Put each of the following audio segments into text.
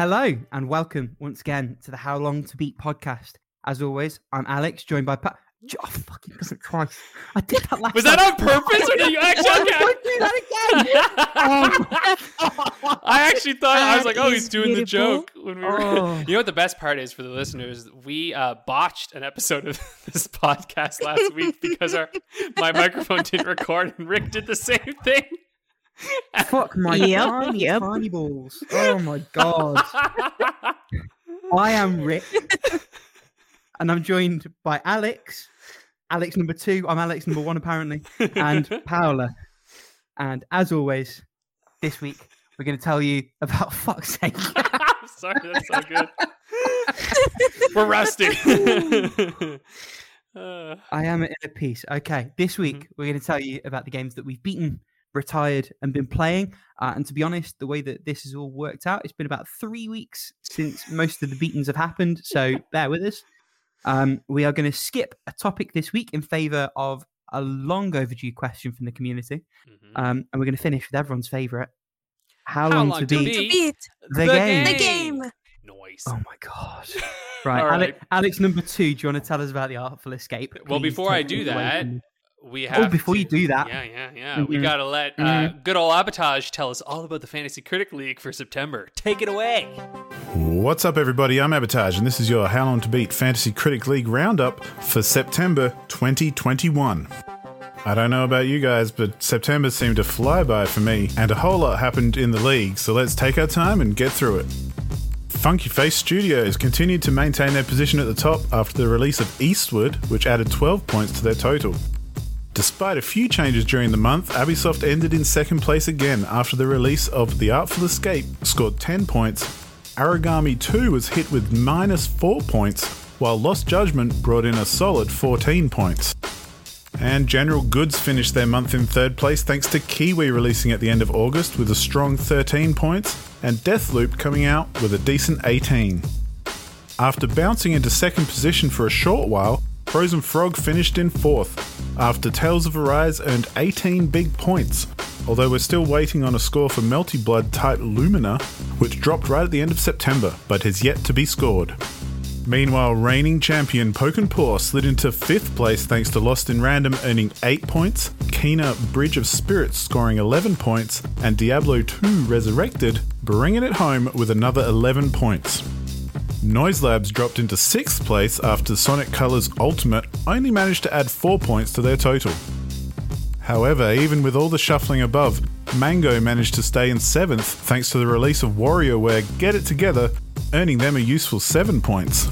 Hello and welcome once again to the How Long to Beat podcast. As always, I'm Alex, joined by Pat. Oh, fucking doesn't Christ. I did that last Was that time. on purpose or did you actually? I do that again? I actually thought I was like, oh, he's doing the joke when we were. Oh. You know what the best part is for the listeners? We uh, botched an episode of this podcast last week because our my microphone didn't record, and Rick did the same thing. Fuck my Yep, tiny, yep. tiny balls. Oh my god. I am Rick. and I'm joined by Alex. Alex number two. I'm Alex number one, apparently. And Paola. And as always, this week we're going to tell you about fuck's sake. I'm sorry, that's so good. we're resting. Uh, I am in a piece. Okay, this week we're going to tell you about the games that we've beaten, retired, and been playing. Uh, and to be honest, the way that this has all worked out, it's been about three weeks since most of the beatings have happened. So bear with us. Um, we are going to skip a topic this week in favor of a long overdue question from the community, mhm. um, and we're going to finish with everyone's favorite. How, How long, long to to beat? beat? Beat the, game? the game. Noise. Oh my god! Right, right. Alex, number two. Do you want to tell us about the Artful Escape? Well, before I do it away that, from me. We have. Oh, before you do that, Yeah, yeah, yeah. We Mhm. gotta let uh, good old Abatage tell us all about the Fantasy Critic League for September. Take it away. What's up, everybody? I'm Abatage, and this is your How Long to Beat Fantasy Critic League Roundup for September 2021. I don't know about you guys, but September seemed to fly by for me, and a whole lot happened in the league, so let's take our time and get through it. Funky Face Studios continued to maintain their position at the top after the release of Eastward, which added 12 points to their total. Despite a few changes during the month, Ubisoft ended in second place again after the release of The Artful Escape scored 10 points. Aragami 2 was hit with minus 4 points, while Lost Judgment brought in a solid 14 points. And General Goods finished their month in third place thanks to Kiwi releasing at the end of August with a strong 13 points, and Deathloop coming out with a decent 18. After bouncing into second position for a short while, Frozen Frog finished in fourth, after Tales of Arise earned 18 big points, although we're still waiting on a score for Melty Blood type Lumina, which dropped right at the end of September, but has yet to be scored. Meanwhile, reigning champion Poke Paw slid into fifth place thanks to Lost in Random earning 8 points, Kena Bridge of Spirits scoring 11 points, and Diablo 2 Resurrected bringing it home with another 11 points. Noise Labs dropped into 6th place after Sonic Colors Ultimate only managed to add 4 points to their total. However, even with all the shuffling above, Mango managed to stay in 7th thanks to the release of WarioWare Get It Together, earning them a useful 7 points.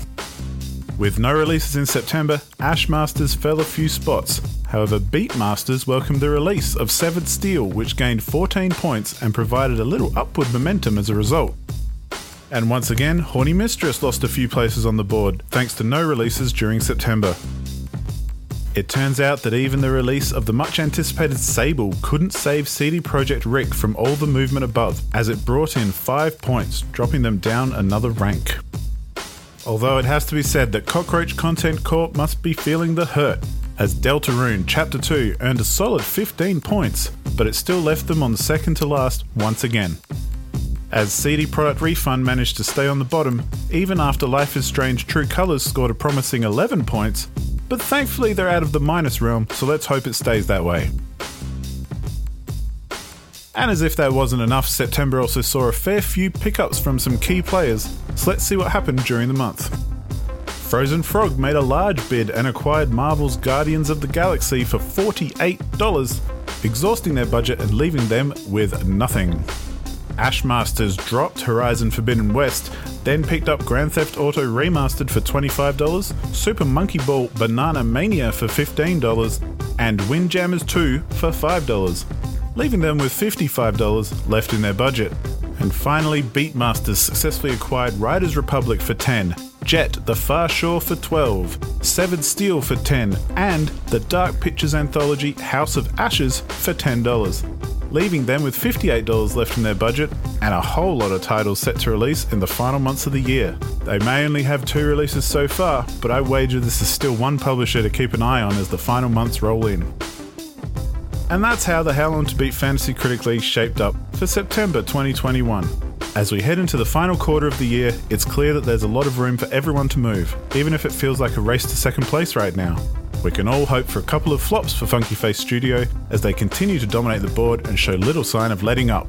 With no releases in September, Ashmasters fell a few spots. However, Beatmasters welcomed the release of Severed Steel, which gained 14 points and provided a little upward momentum as a result. And once again, Horny Mistress lost a few places on the board, thanks to no releases during September. It turns out that even the release of the much anticipated Sable couldn't save CD Projekt Rick from all the movement above, as it brought in 5 points, dropping them down another rank. Although it has to be said that Cockroach Content Corp must be feeling the hurt, as Deltarune Chapter 2 earned a solid 15 points, but it still left them on the second to last once again. As CD Product Refund managed to stay on the bottom, even after Life is Strange True Colors scored a promising 11 points, but thankfully they're out of the minus realm, so let's hope it stays that way. And as if that wasn't enough, September also saw a fair few pickups from some key players, so let's see what happened during the month. Frozen Frog made a large bid and acquired Marvel's Guardians of the Galaxy for $48, exhausting their budget and leaving them with nothing. Ashmasters dropped Horizon Forbidden West, then picked up Grand Theft Auto Remastered for $25, Super Monkey Ball Banana Mania for $15, and Windjammers 2 for $5, leaving them with $55 left in their budget. And finally, Beatmasters successfully acquired Riders Republic for 10, Jet The Far Shore for 12, Severed Steel for 10, and the Dark Pictures anthology House of Ashes for $10, leaving them with $58 left in their budget and a whole lot of titles set to release in the final months of the year. They may only have two releases so far, but I wager this is still one publisher to keep an eye on as the final months roll in. And that's how the How Long to Beat Fantasy Critic League shaped up for September 2021. As we head into the final quarter of the year, it's clear that there's a lot of room for everyone to move, even if it feels like a race to second place right now. We can all hope for a couple of flops for Funky Face Studio as they continue to dominate the board and show little sign of letting up.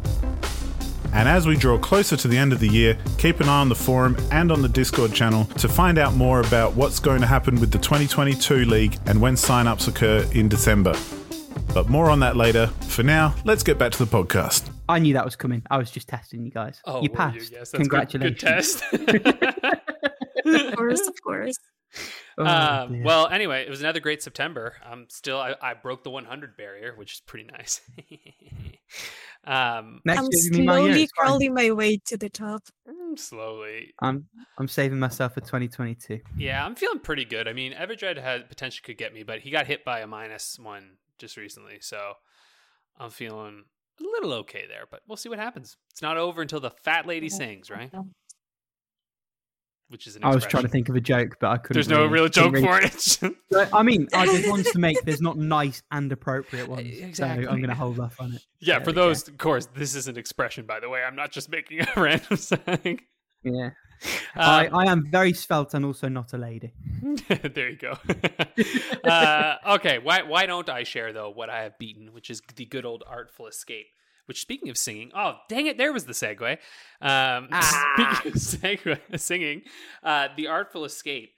And as we draw closer to the end of the year, keep an eye on the forum and on the Discord channel to find out more about what's going to happen with the 2022 league and when sign-ups occur in December. But more on that later. For now, let's get back to the podcast. I knew that was coming. I was just testing you guys. Oh, you were passed. Yes, that's Congratulations. Good, good test. Of course, of course. Oh, um, well, anyway, it was another great September. I'm still I, I broke the 100 barrier, which is pretty nice. um, Next I'm year, give me my year, slowly crawling my way to the top. mm, slowly, I'm I'm saving myself for 2022. yeah, I'm feeling pretty good. I mean, Everdread had potential could get me, but he got hit by a minus one just recently, so I'm feeling a little okay there. But we'll see what happens. It's not over until the fat lady sings, right? Which is an I was trying to think of a joke, but I couldn't. There's no really- real joke really- for it. I mean, I just ones to make. There's not nice and appropriate ones. exactly. So I'm going to hold off on it. yeah, There for go. those, of course, this is an expression, by the way. I'm not just making a random saying. Yeah. I, Um, I am very svelte and also not a lady. there you go. uh, okay, why why don't I share though what I have beaten, which is the good old Artful Escape. Which, speaking of singing, oh dang it, there was the segue. Um, Ah. Speaking of segue, singing, uh, the Artful Escape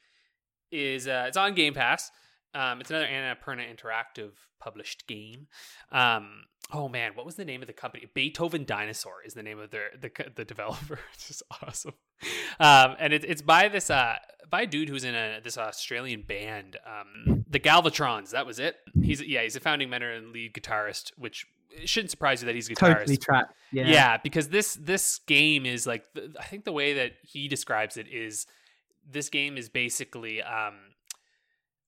is uh, it's on Game Pass. Um, it's another Annapurna Interactive published game. Um, oh man, what was the name of the company? Beethoven Dinosaur is the name of their the the developer. It's just awesome. Um, and it, it's by this uh by a dude who's in a this Australian band, um, the Galvatrons. That was it. He's yeah, he's a founding member and lead guitarist, which it shouldn't surprise you that he's a guitarist. Totally trapped. Yeah. Yeah. because this this game is like I think the way that he describes it is this game is basically um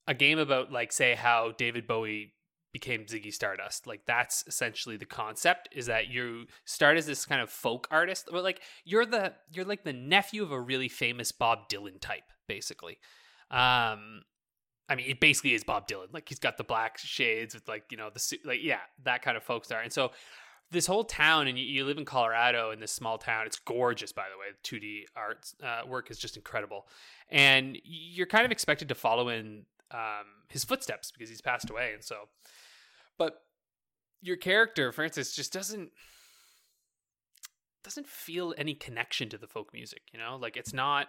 a game about like say how David Bowie became Ziggy Stardust. Like that's essentially the concept is that you start as this kind of folk artist, but like you're the you're like the nephew of a really famous Bob Dylan type basically. Um I mean, it basically is Bob Dylan. Like he's got the black shades with like you know the suit, like yeah, that kind of folk star. And so this whole town, and you, you live in Colorado in this small town. It's gorgeous, by the way. 2D art uh, work is just incredible, and you're kind of expected to follow in um, his footsteps because he's passed away, and so. But your character, Francis, just doesn't doesn't feel any connection to the folk music. You know, like it's not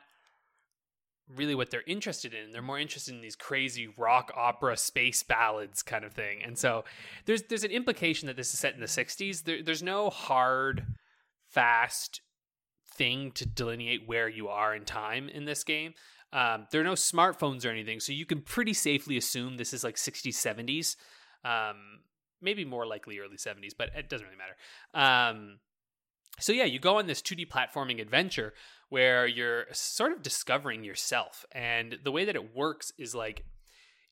really what they're interested in. They're more interested in these crazy rock opera space ballads kind of thing. And so there's there's an implication that this is set in the 60s. There, there's no hard fast thing to delineate where you are in time in this game. Um, there are no smartphones or anything, so you can pretty safely assume this is like 60s, 70s. Um, maybe more likely early 70s, but it doesn't really matter. Um, so yeah, you go on this 2D platforming adventure where you're sort of discovering yourself, and the way that it works is like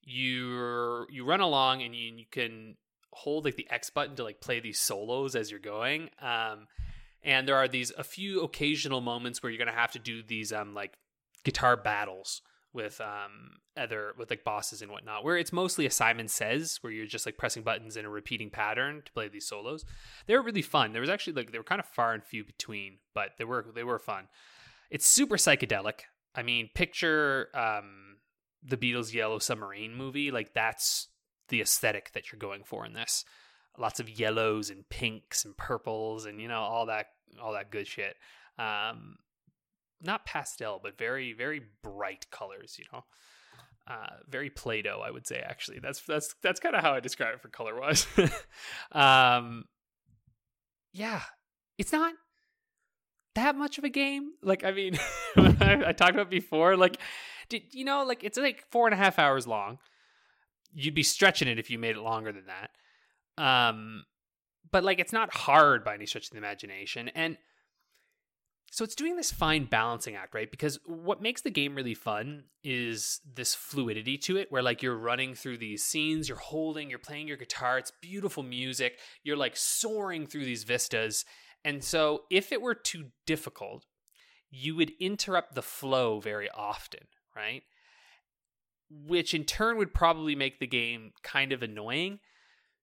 you you run along and you, you can hold like the X button to like play these solos as you're going. Um, and there are these a few occasional moments where you're gonna have to do these um like guitar battles with um other with like bosses and whatnot where it's mostly a simon says where you're just like pressing buttons in a repeating pattern to play these solos they were really fun there was actually like they were kind of far and few between but they were they were fun it's super psychedelic. I mean picture um the beatles yellow submarine movie. Like that's the aesthetic that you're going for in this. Lots of yellows and pinks and purples and you know all that all that good shit. Um not pastel but very very bright colors you know? Uh very play-doh i would say actually. That's that's that's kind of how i describe it for color wise um yeah. It's not that much of a game like i mean I, I talked about before like did you know like it's like four and a half hours long you'd be stretching it if you made it longer than that um but like it's not hard by any stretch of the imagination and so it's doing this fine balancing act, right? Because what makes the game really fun is this fluidity to it, where like you're running through these scenes, you're holding, you're playing your guitar, it's beautiful music, you're like soaring through these vistas. And so if it were too difficult, you would interrupt the flow very often, right? Which in turn would probably make the game kind of annoying.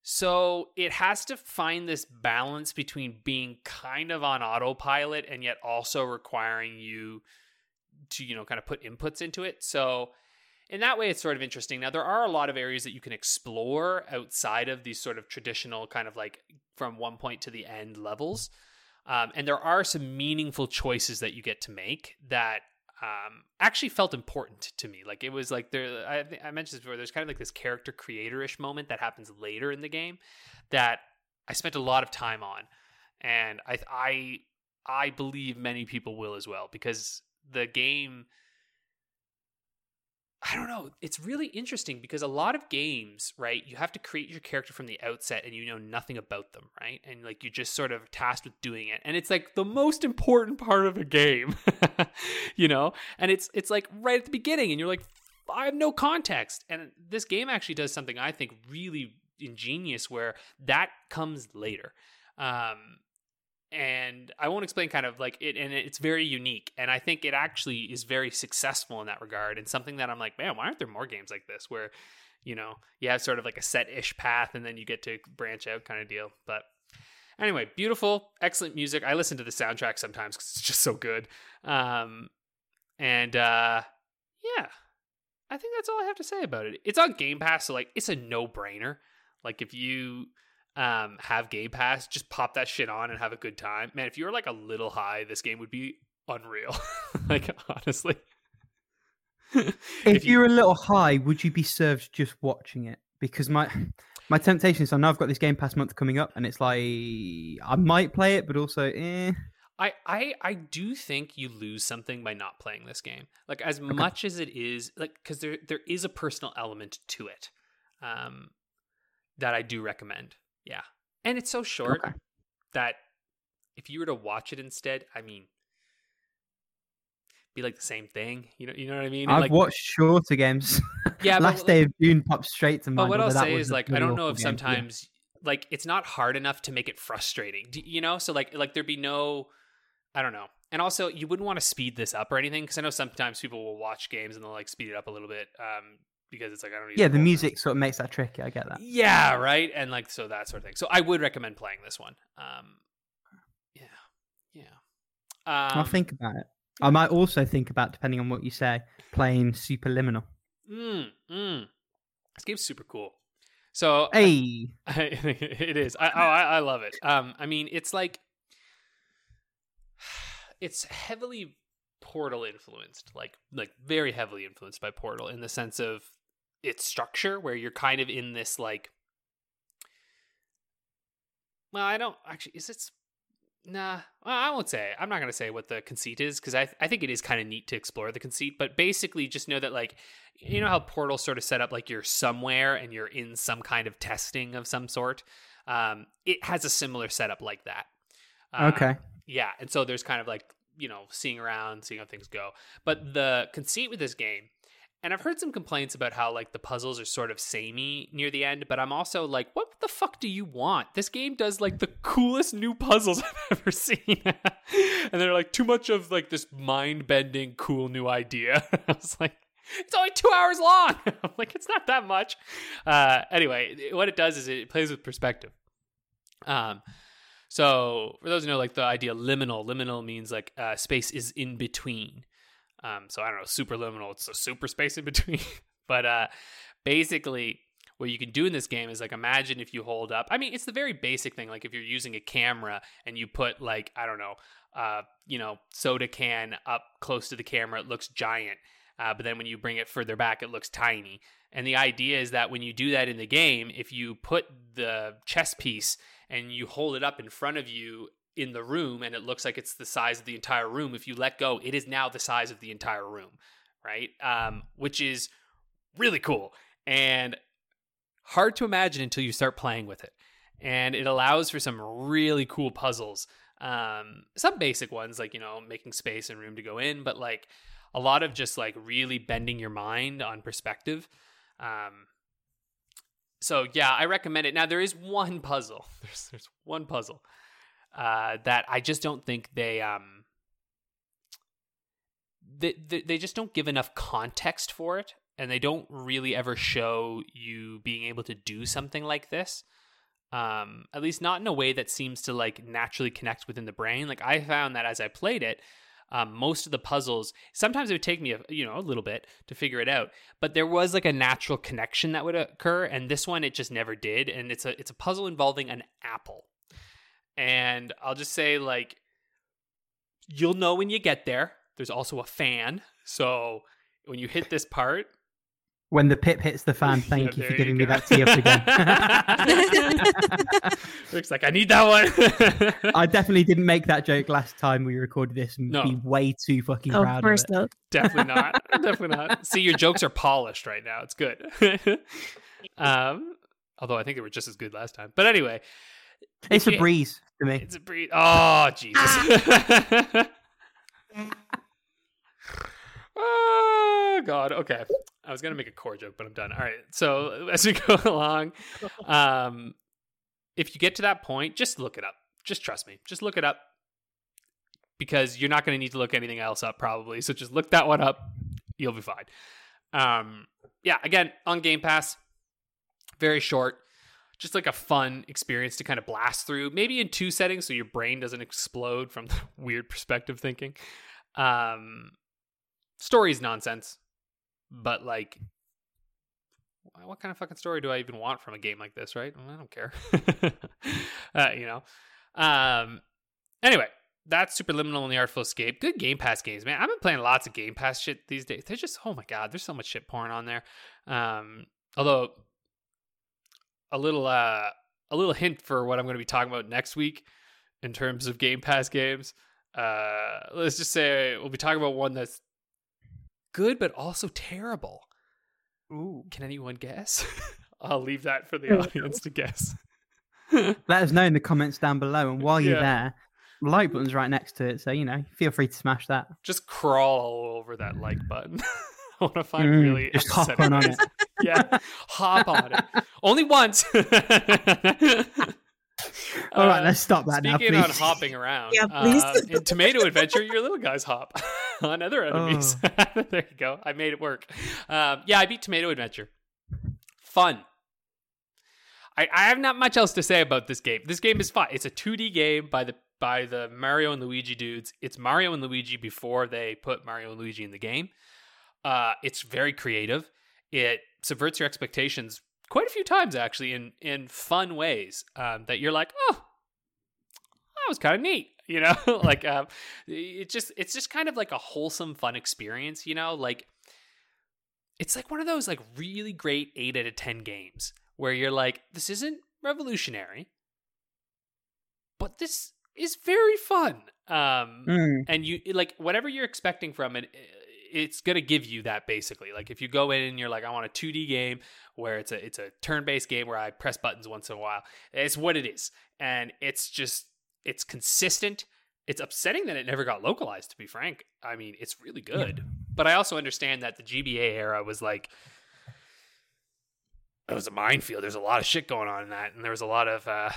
So it has to find this balance between being kind of on autopilot and yet also requiring you to, you know, kind of put inputs into it. So in that way, it's sort of interesting. Now, there are a lot of areas that you can explore outside of these sort of traditional kind of like from one point to the end levels. Um, and there are some meaningful choices that you get to make that um, actually felt important to me. Like it was like there, I, I mentioned this before. There's kind of like this character creator-ish moment that happens later in the game that I spent a lot of time on, and I I I believe many people will as well because the game I don't know. It's really interesting because a lot of games, right, you have to create your character from the outset and you know nothing about them, right? And like you're just sort of tasked with doing it. And it's like the most important part of a game. you know? And it's it's like right at the beginning and you're like I have no context. And this game actually does something I think really ingenious where that comes later. Um and I won't explain kind of like it, and it's very unique. And I think it actually is very successful in that regard, and something that I'm like, man, why aren't there more games like this where, you know, you have sort of like a set ish path and then you get to branch out kind of deal. But anyway, beautiful, excellent music. I listen to the soundtrack sometimes because it's just so good. Um, and uh, yeah, I think that's all I have to say about it. It's on Game Pass, so like it's a no brainer. Like if you um, have Game Pass, just pop that shit on and have a good time. Man, if you were like a little high, this game would be unreal. like honestly. if, If you- you're a little high, would you be served just watching it? Because my my temptation is I know I've got this Game Pass month coming up, and it's like I might play it, but also, eh. I, I I do think you lose something by not playing this game. Like as much as it is like because there there is a personal element to it, um, that I do recommend. Yeah, and it's so short Okay. that if you were to watch it instead, I mean, be like the same thing. You know, you know what I mean? I've like, watched shorter games. Yeah, but, last day of June popped straight to mind. But what I'll say is like I don't know if game, yeah. sometimes like it's not hard enough to make it frustrating. You know, so like like there'd be no I don't know. And also you wouldn't want to speed this up or anything because I know sometimes people will watch games and they'll like speed it up a little bit um because it's like I don't need Yeah, the music sort of makes that tricky. I get that. Yeah, right? And like so that sort of thing. So I would recommend playing this one. Um yeah. Yeah. Um, I'll think about it. I might also think about, depending on what you say, playing Superliminal. Mm, mm. This game's super cool. So Hey, it is. I, oh, I, I love it. Um, I mean, it's like it's heavily Portal influenced, like like very heavily influenced by Portal in the sense of its structure, where you're kind of in this like. Well, I don't actually. Is it? Nah, well, I won't say. I'm not gonna say what the conceit is because I I think it is kind of neat to explore the conceit. But basically, just know that like you know how Portal sort of set up like you're somewhere and you're in some kind of testing of some sort. Um, it has a similar setup like that. Uh, okay. yeah, and so there's kind of like you know seeing around, seeing how things go. But the conceit with this game, and I've heard some complaints about how like the puzzles are sort of samey near the end. But I'm also like, what the fuck do you want? This game does like the coolest new puzzles I've ever seen, and they're like too much of like this mind bending cool new idea. I was like. It's only two hours long. I'm like, it's not that much. Uh, anyway, what it does is it plays with perspective. Um, so for those who know, like the idea liminal, liminal means like uh, space is in between. Um, so I don't know, superliminal, it's a super space in between. but uh, basically, what you can do in this game is like imagine if you hold up. I mean, it's the very basic thing. Like if you're using a camera and you put like I don't know, uh, you know, soda can up close to the camera, it looks giant. Uh, but then when you bring it further back, it looks tiny. And the idea is that when you do that in the game, if you put the chess piece and you hold it up in front of you in the room and it looks like it's the size of the entire room, if you let go, it is now the size of the entire room, right? Um, which is really cool and hard to imagine until you start playing with it. And it allows for some really cool puzzles. Um, some basic ones like, you know, making space and room to go in, but like a lot of just like really bending your mind on perspective. Um, so yeah, I recommend it. Now there is one puzzle. There's there's one puzzle uh, that I just don't think they um they, they they just don't give enough context for it, and they don't really ever show you being able to do something like this. Um, at least not in a way that seems to like naturally connect within the brain. Like I found that as I played it, um, most of the puzzles sometimes it would take me a you know a little bit to figure it out, but there was like a natural connection that would occur, and this one it just never did. And it's a it's a puzzle involving an apple, and I'll just say like you'll know when you get there. There's also a fan, so when you hit this part, When the pip hits the fan, thank Yeah, you for there giving me that tee up again. Rick's like, I need that one. I definitely didn't make that joke last time we recorded this and No. be way too fucking of proud course of it. not. Definitely not. Definitely not. See, your jokes are polished right now. It's good. um, although I think they were just as good last time. But anyway, It's a breeze to me. it's a breeze. Oh, Jesus. oh, God. Okay. I was going to make a core joke, but I'm done. All right. So as we go along, um, if you get to that point, just look it up. Just trust me. Just look it up because you're not going to need to look anything else up probably. So just look that one up. You'll be fine. Um, yeah, again, on Game Pass, very short, just like a fun experience to kind of blast through, maybe in two settings so your brain doesn't explode from the weird perspective thinking. Um, story's nonsense, but like, what kind of fucking story do I even want from a game like this, right? I don't care. uh, you know. Um, anyway, that's Superliminal and the Artful Escape. Good Game Pass games, man. I've been playing lots of Game Pass shit these days. They're just, oh my god, there's so much shit pouring on there. Um, although a little uh a little hint for what I'm going to be talking about next week in terms of Game Pass games. Uh, let's just say we'll be talking about one that's good but also terrible. Ooh. Can anyone guess? I'll leave that for the audience to guess. Let us know in the comments down below. And while you're Yeah. there, the like button's right next to it. So, you know, feel free to smash that. Just crawl all over that like button. I want to find Mm, really just hop upsetting on on ways. yeah, hop on it. Only once. All right, Uh, let's stop that now, Speaking on hopping around, Yeah, please. uh, in Tomato Adventure, your little guys hop on other enemies. Oh. there you go. I made it work. Um, yeah, I beat Tomato Adventure. Fun. I, I have not much else to say about this game. This game is fun. It's a 2D game by the by the Mario and Luigi dudes. It's Mario and Luigi before they put Mario and Luigi in the game. Uh, it's very creative. It subverts your expectations quite a few times, actually, in in fun ways um, that you're like, oh, that was kind of neat. You know, like um, it just it's just kind of like a wholesome, fun experience. You know, like it's like one of those like really great eight out of ten games where you're like, this isn't revolutionary, but this is very fun. Um, Mm. and you like whatever you're expecting from it it's going to give you that basically. Like if you go in and you're like i want a 2d game where it's a it's a turn-based game where i press buttons once in a while it's what it is. And it's just it's consistent. It's upsetting that it never got localized to be frank. I mean it's really good. But i also understand that the gba era was like it was a minefield. There's a lot of shit going on in that and there was a lot of uh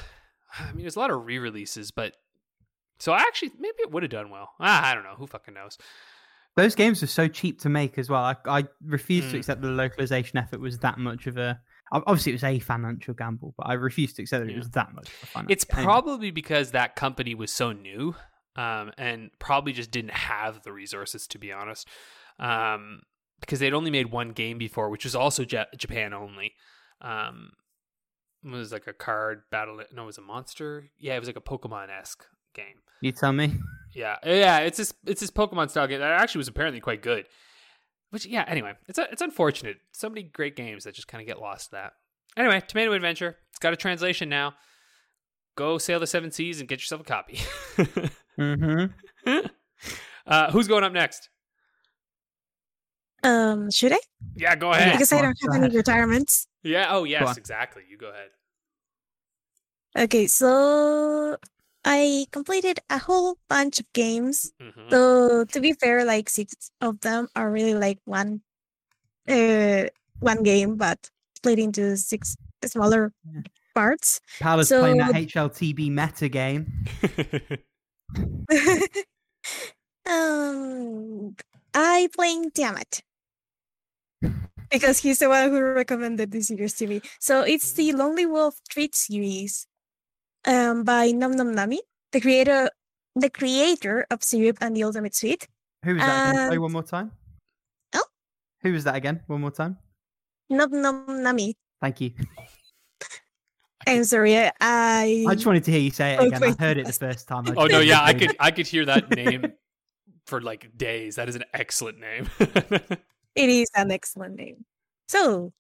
i mean there's a lot of re-releases but so I actually, maybe it would have done well. Ah, I don't know. Who fucking knows? Those games are so cheap to make as well. I, I refuse Mm. to accept the localization effort was that much of a. Obviously, it was a financial gamble, but I refuse to accept that Yeah. it was that much of a financial It's probably because that company was so new, um, and probably just didn't have the resources, to be honest. Um, because they'd only made one game before, which was also Ja- Japan only. Um, it was like a card battle. No, it was a monster. Yeah, it was like a Pokemon esque game. You tell me. Yeah, yeah, it's this it's this Pokemon style game that actually was apparently quite good. Which yeah, anyway, it's it's unfortunate. So many great games that just kind of get lost. to That anyway, Tomato Adventure. It's got a translation now. Go sail the seven seas and get yourself a copy. Mm-hmm. uh, who's going up next? Um, should I? Yeah, go ahead. Because I don't have any retirements. Yeah. Oh yes, exactly. You go ahead. Okay, so I completed a whole bunch of games. hmm So to be fair, like six of them are really like one, uh, one game, but split into six smaller Yeah. parts. Paola's playing that So- HLTB meta game. um, I playing Tiamat because he's the one who recommended this series to me. So it's the Lonely Wolf Treat series. Um, by Nom Nom Nami, the creator the creator of Syrup and the Ultimate Sweet. Who was that again? Play one more time. Oh? Who was that again? One more time. Nom Nom Nami. Thank you. I'm sorry, I I just wanted to hear you say it Oh, again. I heard it the first time. Oh no, yeah, I could I could hear that name for like days. That is an excellent name. It is an excellent name. So,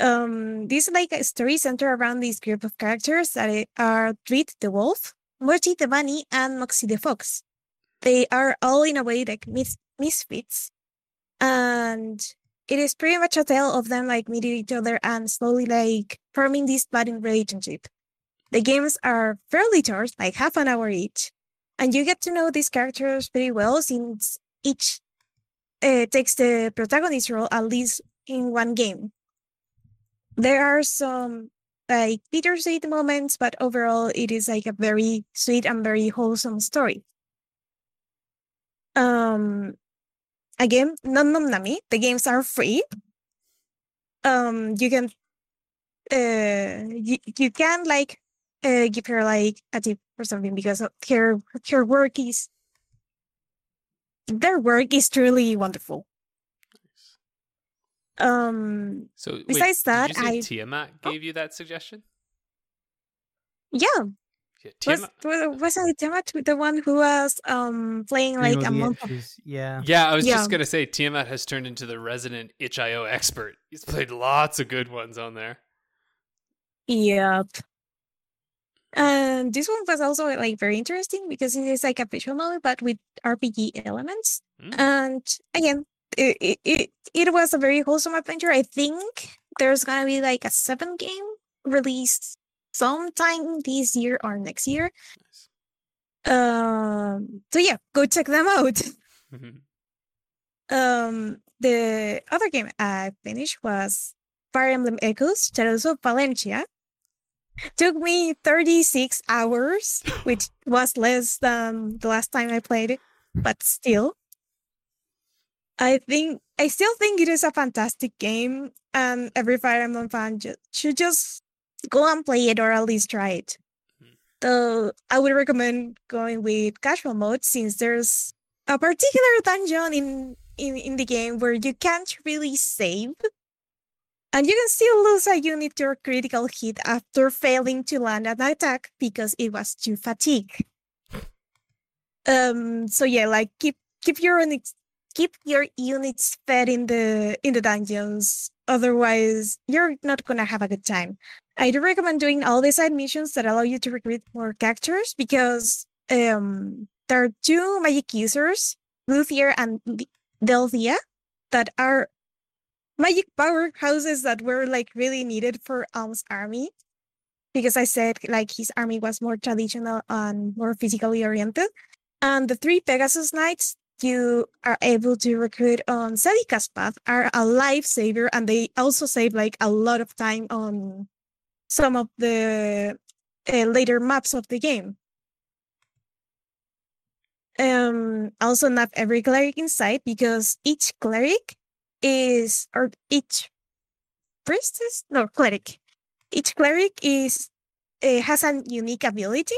um, this like a story centered around this group of characters that are Treat the wolf, Mochi the bunny, and Moxie the fox. They are all in a way like mis- misfits, and it is pretty much a tale of them like meeting each other and slowly like forming this budding relationship. The games are fairly short, like half an hour each, and you get to know these characters pretty well since each uh, takes the protagonist role at least in one game. There are some like bittersweet moments, but overall, it is like a very sweet and very wholesome story. Um, again, Nom Nom Nami. The games are free. Um, you can, uh, you, you can like uh, give her like a tip or something because her her work is their work is truly wonderful. Um, so wait, Besides did that, you say I- Tiamat Oh. gave you that suggestion? yeah, Yeah, was Tiamat. was wasn't Tiamat the one who was um playing Doing like all a the month? Of, Yeah. Yeah, I was Yeah. just gonna say Tiamat has turned into the resident itch.io expert. He's played lots of good ones on there. yep. And this one was also like very interesting because it is like a visual novel, but with RPG elements. Mm. And again, it, it it was a very wholesome adventure. I think there's gonna be like a seven game released sometime this year or next year. Nice. Um. So yeah, go check them out. Mhm. Um, the other game I finished was Fire Emblem Echoes, Shadows of Valencia. Took me 36 hours, which was less than the last time I played it, but still. I think I still think it is a fantastic game, and every Fire Emblem fan should just go and play it or at least try it. Mhm. Though I would recommend going with casual mode since there's a particular dungeon in in, in the game where you can't really save. And you can still lose a unit or critical hit after failing to land an attack because it was too fatigued. Um so yeah, like keep keep your units keep your units fed in the in the dungeons. Otherwise you're not gonna have a good time. I do recommend doing all the side missions that allow you to recruit more characters because um there are two magic users, Luthier and Delthea, that are magic powerhouses that were like really needed for Alm's army. Because I said like his army was more traditional and more physically oriented. And the three Pegasus Knights you are able to recruit on Celica's path are a lifesaver and they also save like a lot of time on some of the uh, later maps of the game. Um, also not every cleric inside because each cleric is or each priestess no cleric each cleric is uh, has a unique ability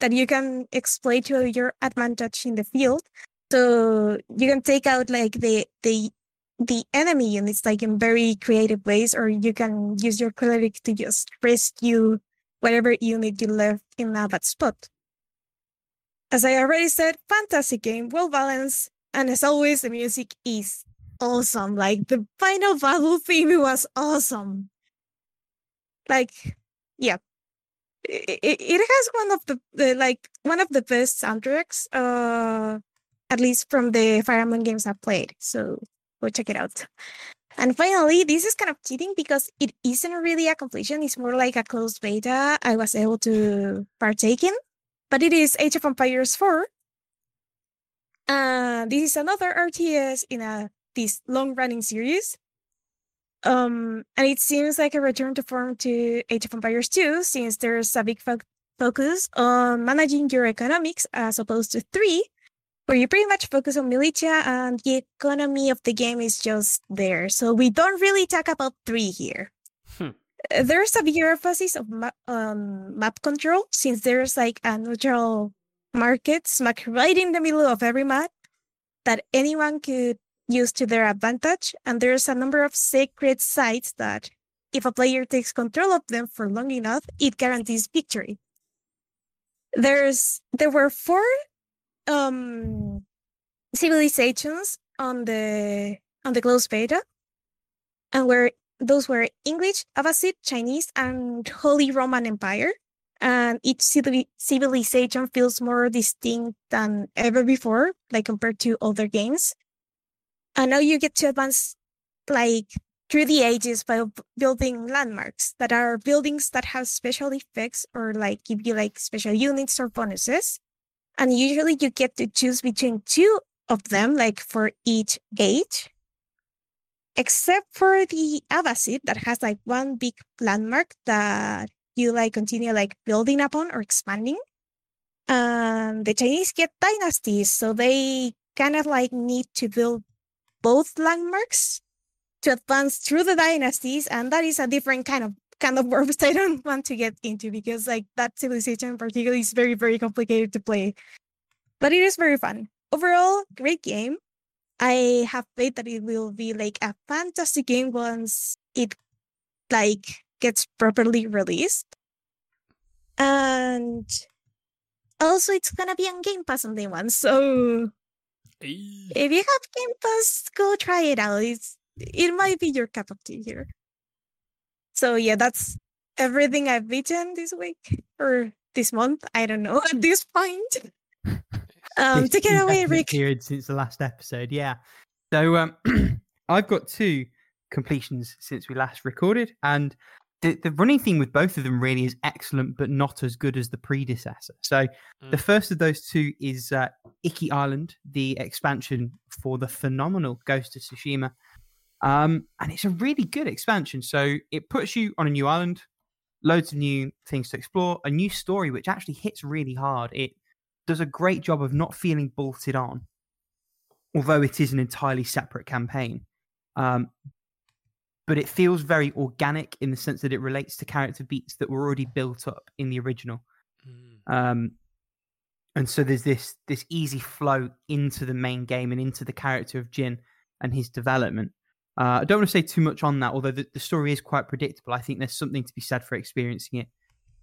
that you can exploit to your advantage in the field so you can take out like the the the enemy units like in very creative ways or you can use your cleric to just rescue whatever unit you left in a bad spot as i already said fantastic game well balanced and as always the music is awesome. Like the final battle theme was awesome. Like, yeah, it, it, it has one of the, the like one of the best soundtracks, uh, at least from the Fire Emblem games I've played. So go check it out. And finally, this is kind of cheating because it isn't really a completion. It's more like a closed beta I was able to partake in. But it is Age of Empires 4. Uh, this is another RTS in a this long running series. Um, and it seems like a return to form to Age of Empires 2, since there's a big fo- focus on managing your economics as opposed to 3, where you pretty much focus on militia and the economy of the game is just there. So we don't really talk about 3 here. Hmm. uh, there's a bigger emphasis of ma- um, map control since there's like a neutral market smack right in the middle of every map that anyone could use to their advantage. And there's a number of sacred sites that, if a player takes control of them for long enough, it guarantees victory. There's there were four um, civilizations on the on the closed beta, and where those were English, Abbasid, Chinese, and Holy Roman Empire. And each civilization feels more distinct than ever before, like compared to other games. And now you get to advance like through the ages by building landmarks that are buildings that have special effects or like give you like special units or bonuses. And usually you get to choose between two of them, like for each age except for the Abbasid that has like one big landmark that you like continue like building upon or expanding. Um, the Chinese get dynasties, so they kind of like need to build both landmarks to advance through the dynasties, and that is a different kind of kind of worms I don't want to get into because like that civilization in particular is very very complicated to play, but it is very fun. Overall, great game. I have faith that it will be like a fantastic game once it like gets properly released. And also it's gonna be on Game Pass on day one. So Eee. if you have Game Pass, go try it out. It's it might be your cup of tea here. So yeah, that's everything I've eaten this week or this month. I don't know at this point. Um, This take it away, Rick. Period since the last episode, yeah. So um, I've got two completions since we last recorded, and the, the running theme with both of them really is excellent, but not as good as the predecessor. So the Mm. first of those two is uh, Iki Island, the expansion for the phenomenal Ghost of Tsushima. Um, and it's a really good expansion. So it puts you on a new island, loads of new things to explore, a new story which actually hits really hard. It does a great job of not feeling bolted on, although it is an entirely separate campaign. Um, but it feels very organic in the sense that it relates to character beats that were already built up in the original. Mm. Um, and so there's this this easy flow into the main game and into the character of Jin and his development. Uh, I don't want to say too much on that, although the, the story is quite predictable. I think there's something to be said for experiencing it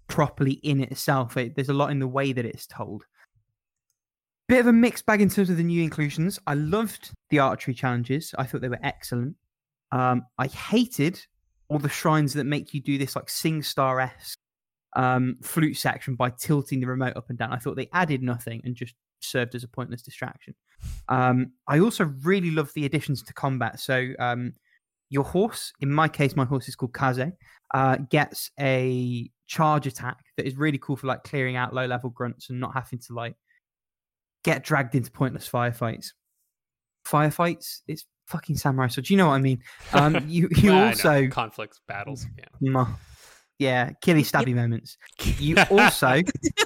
properly in itself. It, there's a lot in the way that it's told. Bit of a mixed bag in terms of the new inclusions. I loved the archery challenges. I thought they were excellent. Um, I hated all the shrines that make you do this like SingStar esque um, flute section by tilting the remote up and down. I thought they added nothing and just served as a pointless distraction. Um, I also really love the additions to combat. So um, your horse, in my case, my horse is called Kaze, uh, gets a charge attack that is really cool for like clearing out low level grunts and not having to like get dragged into pointless firefights. Firefights, it's fucking samurai. So do you know what I mean? Um, you you also conflicts, battles. Yeah. Yeah, killy stabby moments. You also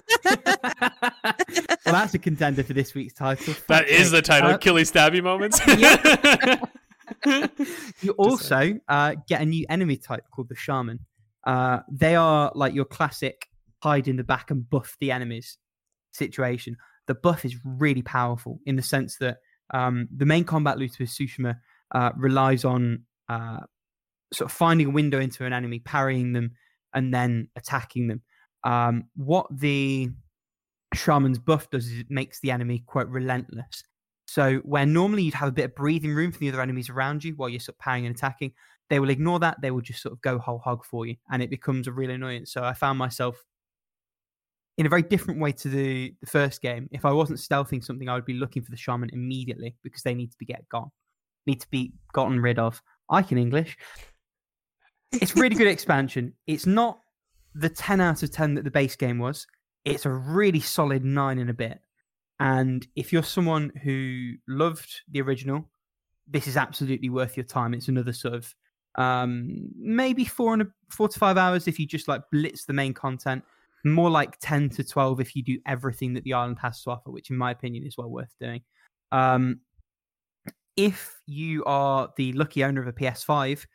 well, that's a contender for this week's title. That is the title. Uh, Killy stabby moments. you also uh, get a new enemy type called the shaman. Uh, they are like your classic hide in the back and buff the enemies situation. The buff is really powerful in the sense that um, the main combat loop with Tsushima uh, relies on uh, sort of finding a window into an enemy, parrying them, and then attacking them. Um, what the shaman's buff does is it makes the enemy quite relentless. So where normally you'd have a bit of breathing room for the other enemies around you while you're sort of parrying and attacking, they will ignore that. They will just sort of go whole hog for you, and it becomes a real annoyance. So I found myself in a very different way to the, the first game. If I wasn't stealthing something, I would be looking for the shaman immediately because they need to be get gone, need to be gotten rid of. I can English. It's really good expansion. It's not the 10 out of 10 that the base game was. It's a really solid 9 and a bit. And if you're someone who loved the original, this is absolutely worth your time. It's another sort of um, maybe four and a, four to five hours if you just like blitz the main content. More like ten to twelve if you do everything that the island has to offer, which in my opinion is well worth doing. Um, if you are the lucky owner of a PS5,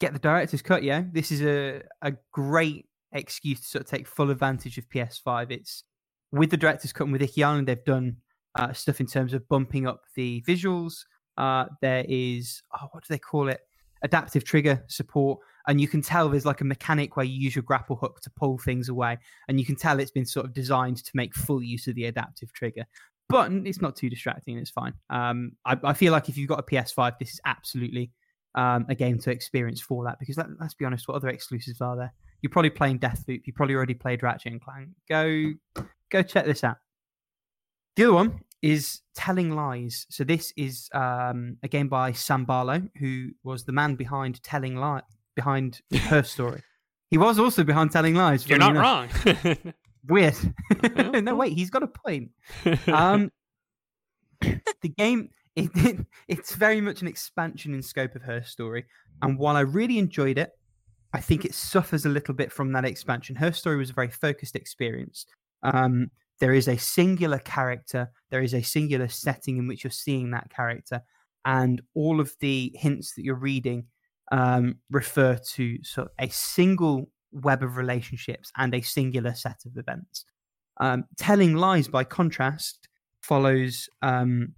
get the director's cut. Yeah, this is a a great excuse to sort of take full advantage of PS5. It's with the director's cut and with Iki Island, they've done uh, stuff in terms of bumping up the visuals. Uh, there is oh, what do they call it? Adaptive trigger support, and you can tell there's like a mechanic where you use your grapple hook to pull things away, and you can tell it's been sort of designed to make full use of the adaptive trigger. But it's not too distracting. It's fine. Um, I, I feel like if you've got a PS5, this is absolutely um, a game to experience for that. Because let, us be honest, what other exclusives are there? You're probably playing Deathloop. You probably already played Ratchet and Clank. Go, go check this out. The other one is Telling Lies. So this is um, a game by Sam Barlow, who was the man behind Telling Lies, behind her story. He was also behind Telling Lies. You're not enough. wrong. Weird. no, wait, he's got a point. Um, the game it, it, it's very much an expansion in scope of her story, and while I really enjoyed it, I think it suffers a little bit from that expansion. Her story was a very focused experience. Um, there is a singular character, there is a singular setting in which you're seeing that character, and all of the hints that you're reading um, refer to sort of a single web of relationships and a singular set of events. Um, Telling Lies, by contrast, follows um,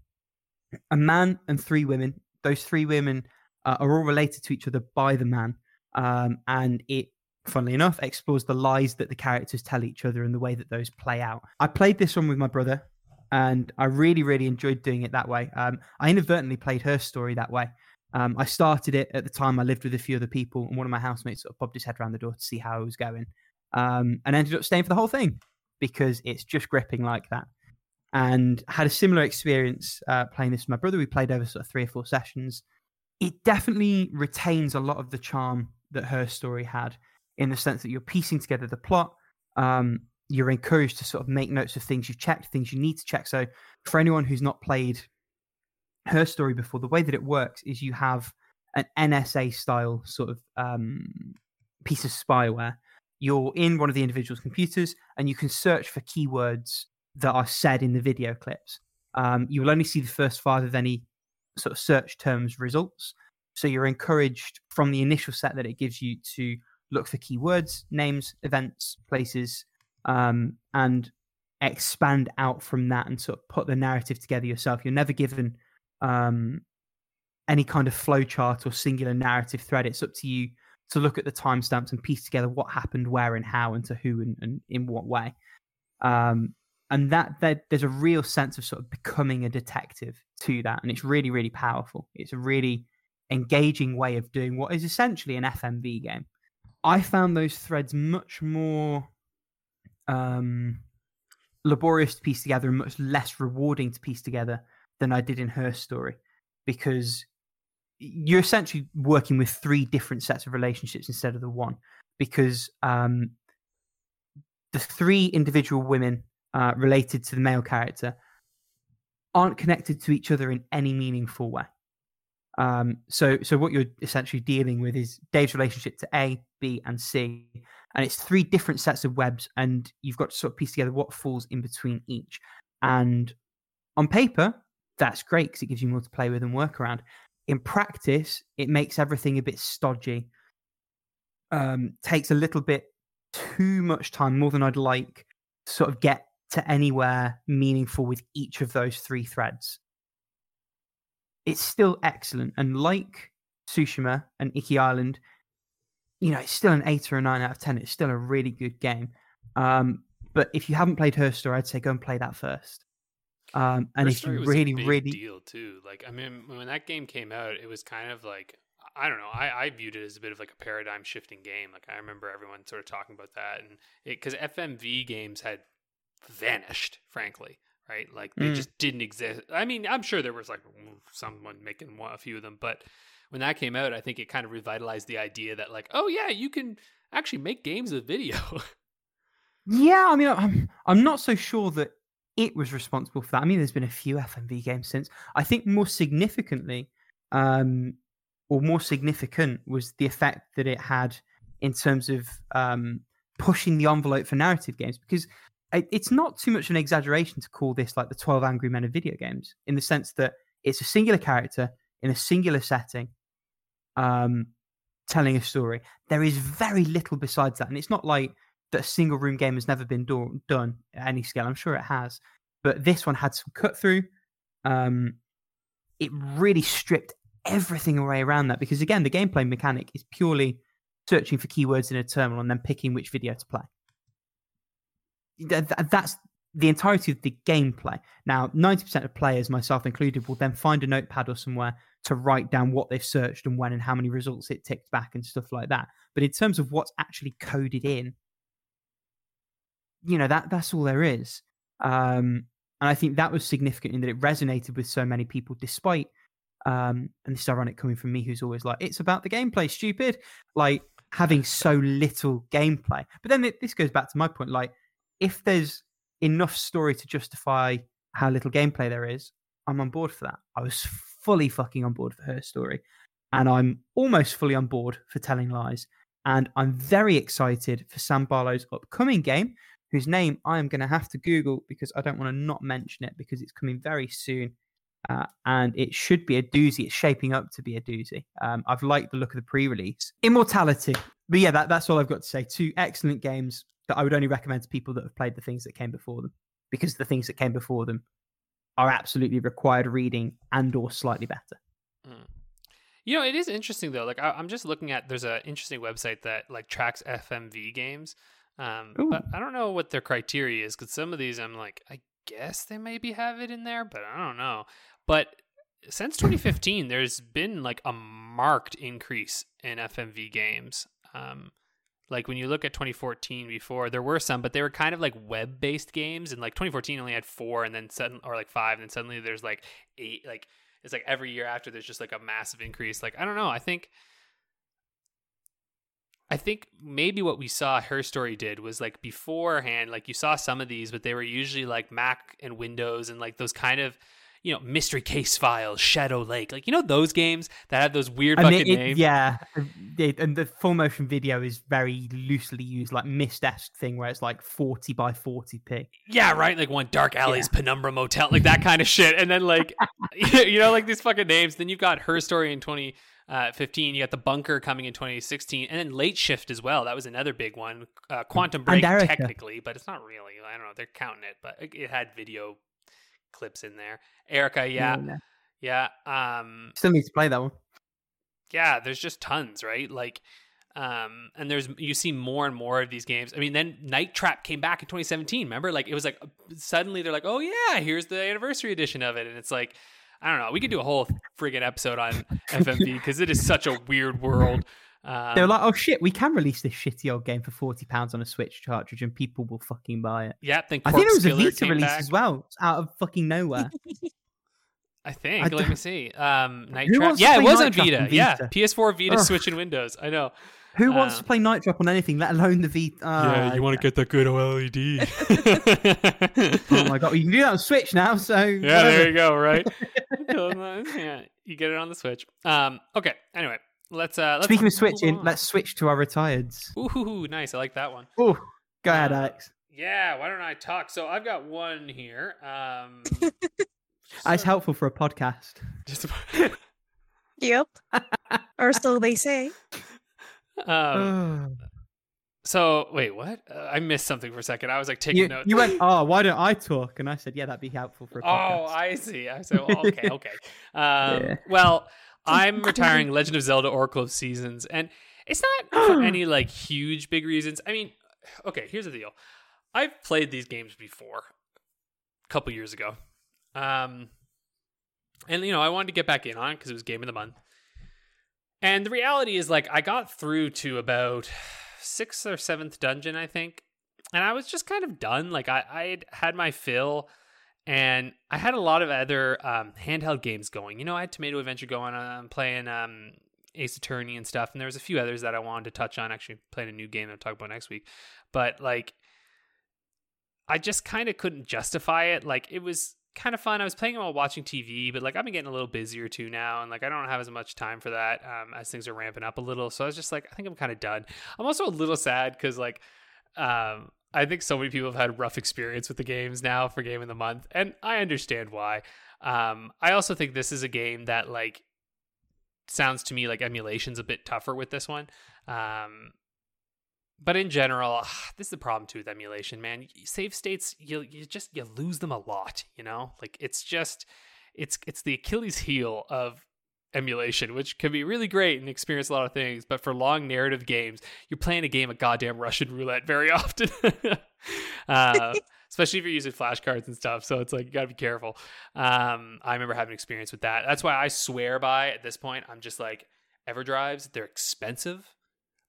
a man and three women. Those three women uh, are all related to each other by the man, um, and it, funnily enough, explores the lies that the characters tell each other and the way that those play out. I played this one with my brother, and I really, really enjoyed doing it that way. Um, I inadvertently played her story that way. Um, I started it at the time I lived with a few other people, and one of my housemates sort of popped his head around the door to see how it was going, um, and ended up staying for the whole thing because it's just gripping like that. And had a similar experience uh, playing this with my brother. We played over sort of three or four sessions. It definitely retains a lot of the charm that her story had, in the sense that you're piecing together the plot. Um, you're encouraged to sort of make notes of things you've checked, things you need to check. So, for anyone who's not played her story before, the way that it works is you have an NSA style sort of um, piece of spyware. You're in one of the individual's computers and you can search for keywords that are said in the video clips. Um, you will only see the first five of any sort of search terms results. So you're encouraged from the initial set that it gives you to look for keywords, names, events, places, um, and expand out from that and sort of put the narrative together yourself. You're never given um, any kind of flowchart or singular narrative thread. It's up to you to look at the timestamps and piece together what happened, where, and how, and to who, and, and in what way. Um, and that, that there's a real sense of sort of becoming a detective to that, and it's really, really powerful. It's a really engaging way of doing what is essentially an FMV game. I found those threads much more um, laborious to piece together and much less rewarding to piece together than I did in her story because you're essentially working with three different sets of relationships instead of the one because um, the three individual women uh, related to the male character aren't connected to each other in any meaningful way. Um, so, so what you're essentially dealing with is Dave's relationship to A, B, and C, and it's three different sets of webs, and you've got to sort of piece together what falls in between each. And on paper, that's great because it gives you more to play with and work around. In practice, it makes everything a bit stodgy. Um, takes a little bit too much time, more than I'd like, sort of get to anywhere meaningful with each of those three threads. It's still excellent, and like Tsushima and Iki Island, you know, it's still an eight or a nine out of ten. It's still a really good game. Um, but if you haven't played Her Story, I'd say go and play that first. Um, and if you really, really deal too, like I mean, when that game came out, it was kind of like I don't know. I, I viewed it as a bit of like a paradigm shifting game. Like I remember everyone sort of talking about that, and because FMV games had vanished, frankly, right? Like they mm. just didn't exist. I mean, I'm sure there was like someone making a few of them, but when that came out, I think it kind of revitalized the idea that like, oh yeah, you can actually make games with video. yeah, I mean, I'm I'm not so sure that it was responsible for that. I mean, there's been a few FMV games since. I think more significantly, um, or more significant, was the effect that it had in terms of um, pushing the envelope for narrative games. Because it's not too much of an exaggeration to call this like the 12 Angry Men of video games, in the sense that it's a singular character in a singular setting, um, telling a story. There is very little besides that, and it's not like that a single room game has never been do- done at any scale. I'm sure it has, but this one had some cut through. Um, it really stripped everything away around that because again, the gameplay mechanic is purely searching for keywords in a terminal and then picking which video to play. Th- th- That's the entirety of the gameplay. Now, 90% of players, myself included, will then find a notepad or somewhere to write down what they've searched and when and how many results it ticked back and stuff like that. But in terms of what's actually coded in, you know, that that's all there is. Um, and I think that was significant in that it resonated with so many people, despite um, and this is ironic coming from me, who's always like, "It's about the gameplay, stupid." Like having so little gameplay. But then it, this goes back to my point: like, if there's enough story to justify how little gameplay there is, I'm on board for that. I was fully fucking on board for her story, and I'm almost fully on board for telling lies. And I'm very excited for Sam Barlow's upcoming game, whose name I am going to have to Google because I don't want to not mention it because it's coming very soon. Uh, and it should be a doozy. It's shaping up to be a doozy. Um, I've liked the look of the pre-release. Immortality. But yeah, that, that's all I've got to say. Two excellent games that I would only recommend to people that have played the things that came before them, because the things that came before them are absolutely required reading and or slightly better. You know, it is interesting though. Like I, I'm just looking at there's an interesting website that like tracks FMV games. Um, but I don't know what their criteria is because some of these I'm like, I guess they maybe have it in there, but I don't know. But since 2015, there's been like a marked increase in FMV games. Um, like when you look at 2014 before, there were some, but they were kind of like web-based games. And like 2014 only had four, and then sudden or like five, and then suddenly there's like eight. Like it's like every year after there's just like a massive increase. Like I don't know. I think I think maybe what we saw her story did was like beforehand, like you saw some of these, but they were usually like Mac and Windows and like those kind of you know mystery case files, Shadow Lake, like you know those games that have those weird And fucking it- it- names. yeah, it- and the full motion video is very loosely used, like Myst-esque thing where it's like 40 by 40p. Yeah, right. Like one Dark Alley's Penumbra Motel, like that kind of shit. And then like, you know, like these fucking names. Then you've got her story in 2015. You got the bunker coming in 2016, and then Late Shift as well. That was another big one. Uh, Quantum Break, technically, but it's not really. I don't know. They're counting it, but it had video clips in there. Erica, yeah, no. yeah. Um, Still need to play that one. yeah there's just tons right like um and there's you see more and more of these games i mean then night trap came back in 2017 remember like it was like suddenly they're like oh yeah here's the anniversary edition of it and it's like i don't know we could do a whole friggin episode on fmv because it is such a weird world um, They were like, "Oh shit, we can release this shitty old game for forty pounds on a Switch cartridge, and people will fucking buy it." yeah then I think there was a Vita release back. as well, out of fucking nowhere. i think I let me don't- see um night Who trap yeah it was on Trap vita. yeah ps4 vita Ugh. switch and windows i know Who wants Uh, to play Night Trap on anything, let alone the Vita? Yeah, you want to get that good oled Oh my god, you can do that on Switch now. So Yeah, there you go. Right. yeah, you get it on the Switch. Um. Okay. Anyway, let's. Uh. Let's Speaking of switching, let's switch to our retireds. Ooh, nice. I like that one. Oh, go ahead, Uh, Alex. Yeah. Why don't I talk? So I've got one here. Um. It's helpful for a podcast. Just. about... Yep. or so they say. um. Oh. So wait, what? Uh, I missed something for a second. I was like taking you, notes. you went, oh, why don't I talk? And I said, yeah, that'd be helpful for a podcast. Oh. I see. I said, well, okay, okay. Um, Yeah. Well, I'm retiring Legend of Zelda Oracle of Seasons, and it's not for any like huge big reasons. I mean, okay, here's the deal. I've played these games before, a couple years ago, um, and you know I wanted to get back in on it because it was Game of the Month. And the reality is, like, I got through to about sixth or seventh dungeon, I think, and I was just kind of done. Like, I I had had my fill and I had a lot of other um, handheld games going. You know, I had Tomato Adventure going on, playing um, Ace Attorney and stuff, and there was a few others that I wanted to touch on. Actually, playing a new game that I'll talk about next week, but like, I just kind of couldn't justify it. Like, it was kind of fun. I was playing while watching TV, but like, I've been getting a little busier too now, and like, I don't have as much time for that um, as things are ramping up a little. So I was just like, I think I'm kind of done. I'm also a little sad because like. Um, I think so many people have had rough experience with the games now for game of the month, and I understand why. Um, I also think this is a game that like sounds to me like emulation's a bit tougher with this one. Um, but in general, this is the problem too with emulation, man. Save states, you you just you lose them a lot. You know, like it's just it's it's the Achilles heel of emulation, which can be really great and experience a lot of things. But for long narrative games, you're playing a game of goddamn Russian roulette very often. uh, especially if you're using flashcards and stuff. So it's like you gotta be careful. Um, I remember having experience with that. That's why I swear by at this point. I'm just like EverDrives. They're expensive,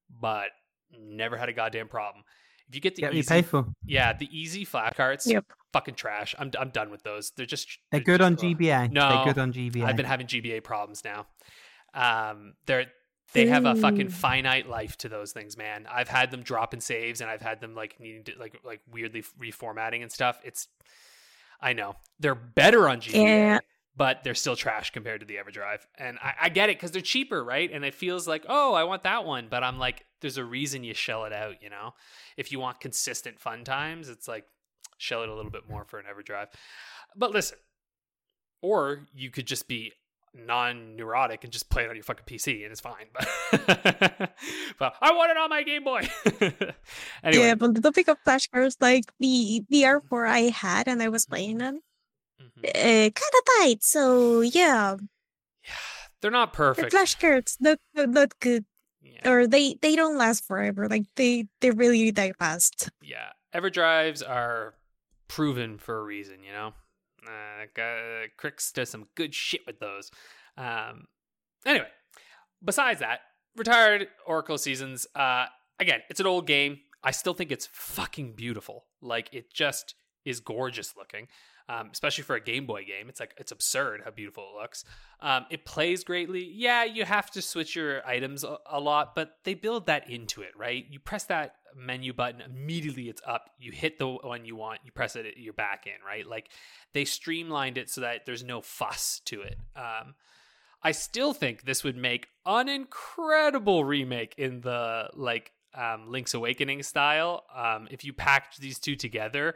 but never had a goddamn problem. If you get the Get easy, me pay for. yeah, the EZ Flash carts, Yep. fucking trash. I'm I'm done with those. They're just They're they're good on GBA. No, they're good on GBA. I've been having GBA problems now. Um, they're they have a fucking finite life to those things, man. I've had them dropping saves, and I've had them like needing to like like weirdly reformatting and stuff. It's I know they're better on GBA, Yeah. But they're still trash compared to the EverDrive. And I, I get it because they're cheaper, right? And it feels like, oh, I want that one. But I'm like, there's a reason you shell it out, you know? If you want consistent fun times, it's like shell it a little bit more for an EverDrive. But listen, or you could just be non-neurotic and just play it on your fucking PC and it's fine. But, but I want it on my Game Boy. anyway, Yeah, but the topic of flashcards, like the R4 I had and I was playing mhm. Uh, kind of tight. So yeah, yeah, they're not perfect. the perfect. flashcards not not, not good, Yeah. or they they don't last forever. Like they they really die fast. yeah, ever drives are proven for a reason, you know. Uh, Krikzz does some good shit with those. Um, anyway, besides that, retired Oracle seasons. Uh, again, it's an old game. I still think it's fucking beautiful. Like it just is gorgeous looking. Um, especially for a Game Boy game, it's like it's absurd how beautiful it looks. Um, it plays greatly. Yeah, you have to switch your items a, a lot, but they build that into it, right? You press that menu button immediately, it's up. You hit the one you want, you press it, you're back in, right? Like they streamlined it so that there's no fuss to it. Um, I still think this would make an incredible remake in the like um, Link's Awakening style. Um, if you package these two together,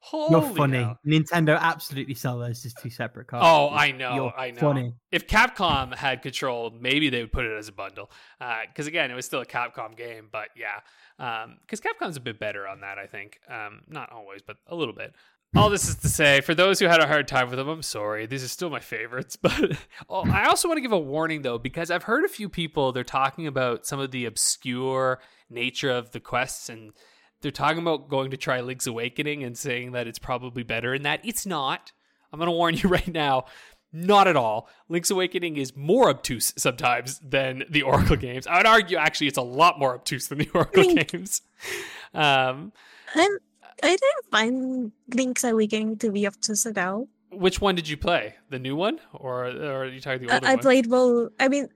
holy You're funny. hell. Nintendo absolutely sell those as two separate cards. Oh, I know, You're I know. Funny. If Capcom had control, maybe they would put it as a bundle. Because again, it was still a Capcom game, but yeah, because Capcom's a bit better on that, I think. Um, not always, but a little bit. All this is to say, for those who had a hard time with them, I'm sorry. These are still my favorites. But oh, I also want to give a warning, though, because I've heard a few people, they're talking about some of the obscure nature of the quests and they're talking about going to try Link's Awakening and saying that it's probably better in that. It's not. I'm going to warn you right now. Not at all. Link's Awakening is more obtuse sometimes than the Oracle games. I would argue, actually, it's a lot more obtuse than the Oracle Link. games. Um, And I didn't find Link's Awakening to be obtuse at all. which one did you play? The new one, or, or are you talking the I, older I one? played both. I mean,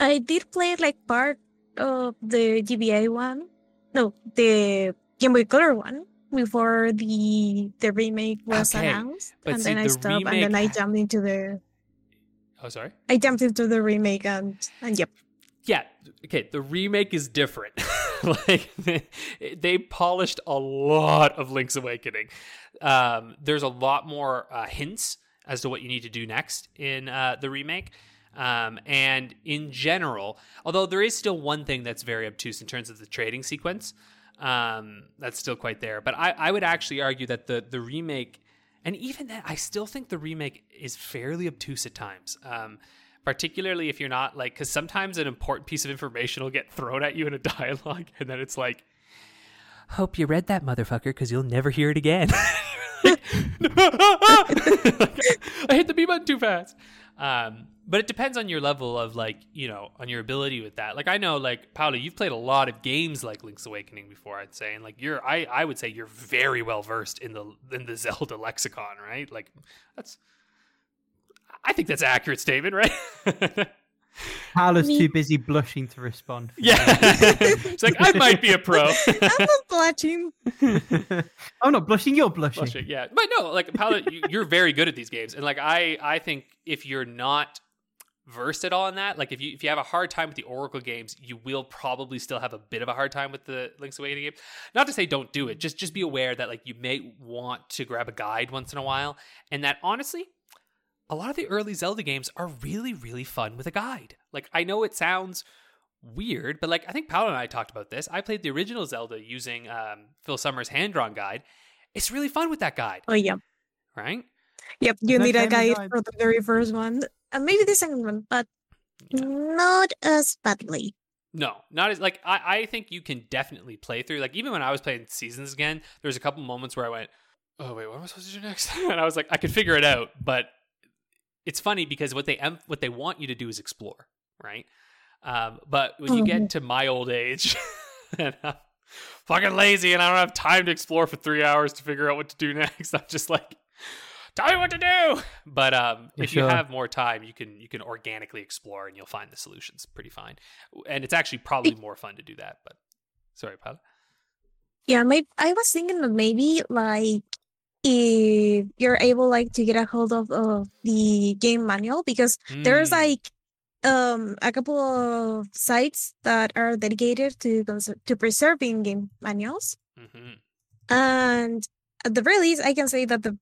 I did play like part of the GBA one. No, the Game Boy Color one before the the remake was Okay, announced, but and see, then I the stopped, and then I jumped into the oh, sorry. I jumped into the remake, and and yep, yeah okay the remake is different. Like they, they polished a lot of link's awakening. Um, there's a lot more uh, hints as to what you need to do next in uh, the remake um, and in general although there is still one thing that's very obtuse in terms of the trading sequence um, that's still quite there. But I, I would actually argue that the, the remake and even then i still think the remake is fairly obtuse at times. Um, particularly if you're not like because sometimes an important piece of information will get thrown at you in a dialogue and then it's like hope you read that motherfucker because you'll never hear it again. I hit the b button too fast. Um, but it depends on your level of like you know on your ability with that like i know like paolo you've played a lot of games like link's awakening before i'd say and like you're i i would say you're very well versed in the in the zelda lexicon right like that's i think that's an accurate statement right Paolo's Me- too busy blushing to respond. Yeah. it's like, I might be a pro. I'm not blushing. I'm not blushing. You're blushing. Bullshit, yeah. But no, like, Paolo, you, you're very good at these games. And, like, I, I think if you're not versed at all in that, like, if you, if you have a hard time with the Oracle games, you will probably still have a bit of a hard time with the Link's Awakening game. Not to say don't do it. Just, just be aware that, like, you may want to grab a guide once in a while. And that, honestly, a lot of the early Zelda games are really, really fun with a guide. Like, I know it sounds weird, but like, I think Paolo and I talked about this. I played the original Zelda using um, Phil Summers' hand drawn guide. It's really fun with that guide, Oh yeah. right? Yep. You That need a guide guide. for the very first one. And maybe the second one, but Yeah. not as badly. No, not as like I, I think you can definitely play through. Like even when I was playing seasons again, there was a couple moments where I went, "Oh wait, what am I supposed to do next?" and I was like, I could figure it out, but it's funny because what they what they want you to do is explore, right? Um, but when you get to my old age, and I'm fucking lazy, and I don't have time to explore for three hours to figure out what to do next, I'm just like, tell me what to do. But um, For if you have more time, you can you can organically explore, and you'll find the solutions pretty fine. And it's actually probably more fun to do that. But sorry, Paula. Yeah, maybe I was thinking that maybe like if you're able like to get a hold of uh, the game manual because there's Mm, like um a couple of sites that are dedicated to cons- to preserving game manuals mhm. and at the very least i can say that the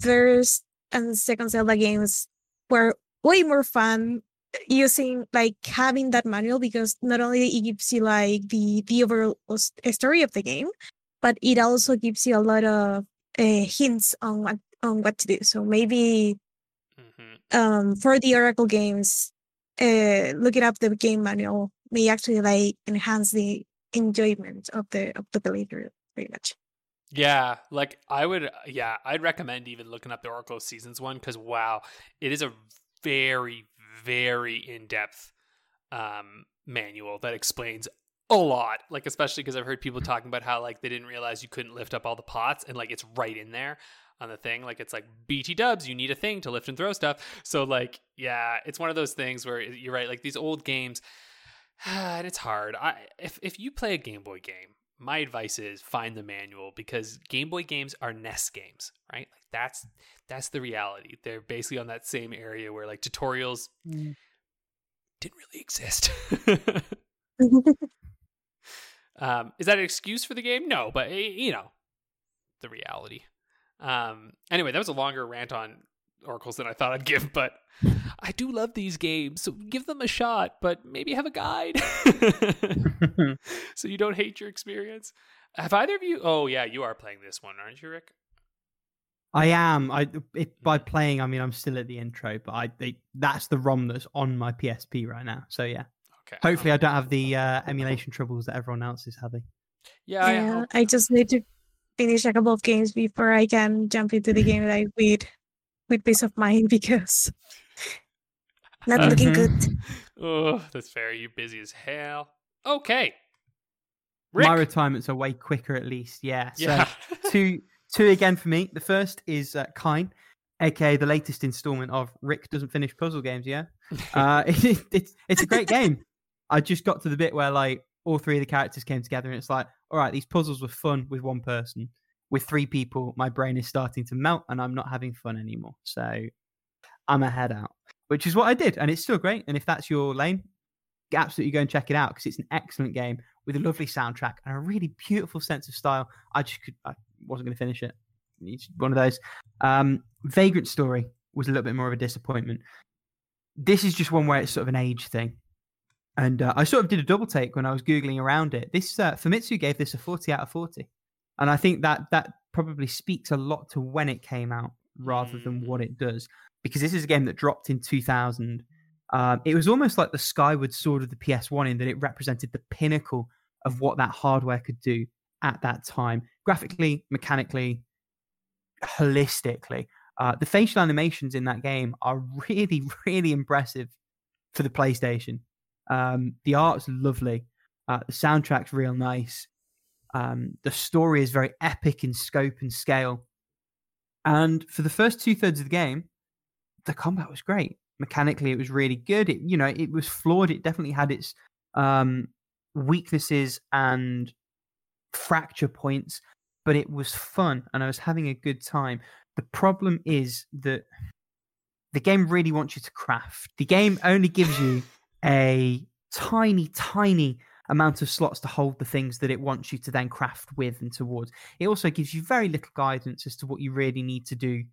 first and second zelda games were way more fun using like having that manual because not only it gives you like the the overall story of the game but it also gives you a lot of uh, hints on what on what to do so maybe Mhm. um for the oracle games uh looking up the game manual may actually like enhance the enjoyment of the of the playthrough very much Yeah, like I would, yeah, I'd recommend even looking up the Oracle Seasons one because wow, it is a very, very in depth um, manual that explains a lot. Like especially because I've heard people talking about how like they didn't realize you couldn't lift up all the pots, and like it's right in there on the thing. Like it's like BT Dubs, you need a thing to lift and throw stuff. So like, yeah, it's one of those things where you're right. Like these old games, and it's hard. I if if you play a Game Boy game my advice is find the manual because Game Boy games are NES games, right? Like that's that's the reality. They're basically on that same area where like tutorials Mm. didn't really exist. um, is that an excuse for the game? No, but eh, you know, the reality. Um, anyway, that was a longer rant on oracles than I thought I'd give, but I do love these games, so give them a shot. But maybe have a guide. so you don't hate your experience. Have either of you? Oh yeah, you are playing this one, aren't you, Rick? I am. I it, by playing, I mean I'm still at the intro, but I they, that's the ROM that's on my PSP right now. So yeah, Okay. hopefully I don't have the uh, emulation troubles that everyone else is having. Yeah, I yeah hope- i just need to finish a couple of games before i can jump into the game that I with with peace of mind because not looking Mhm. good Oh, that's fair. You're busy as hell. Okay. Rick. My retirement's are way quicker, at least. Yeah. So yeah. two two again for me. The first is uh, Kine, aka the latest installment of Rick doesn't finish puzzle games. Yeah, uh, it, it's it's a great game. I just got to the bit where like all three of the characters came together, and it's like, all right, these puzzles were fun with one person. With three people, my brain is starting to melt, and I'm not having fun anymore. So I'm a head out, which is what I did, and it's still great. And if that's your lane, absolutely go and check it out because it's an excellent game with a lovely soundtrack and a really beautiful sense of style. I just could, I wasn't going to finish it. It's one of those. Um, Vagrant Story was a little bit more of a disappointment. This is just one where it's sort of an age thing. And uh, I sort of did a double take when I was Googling around it. This uh, Famitsu gave this a 40 out of 40. And I think that that probably speaks a lot to when it came out rather than Mm. what it does. Because this is a game that dropped in 2000. Um, it was almost like the Skyward Sword of the PS1 in that it represented the pinnacle of what that hardware could do at that time, graphically, mechanically, holistically. Uh, the facial animations in that game are really, really impressive for the PlayStation. Um, the art's lovely. Uh, the soundtrack's real nice. Um, the story is very epic in scope and scale. And for the first two thirds of the game, the combat was great. Mechanically, it was really good. It, you know, it was flawed. It definitely had its um, weaknesses and fracture points, but it was fun and I was having a good time. The problem is that the game really wants you to craft. The game only gives you a tiny, tiny amount of slots to hold the things that it wants you to then craft with and towards. It also gives you very little guidance as to what you really need to do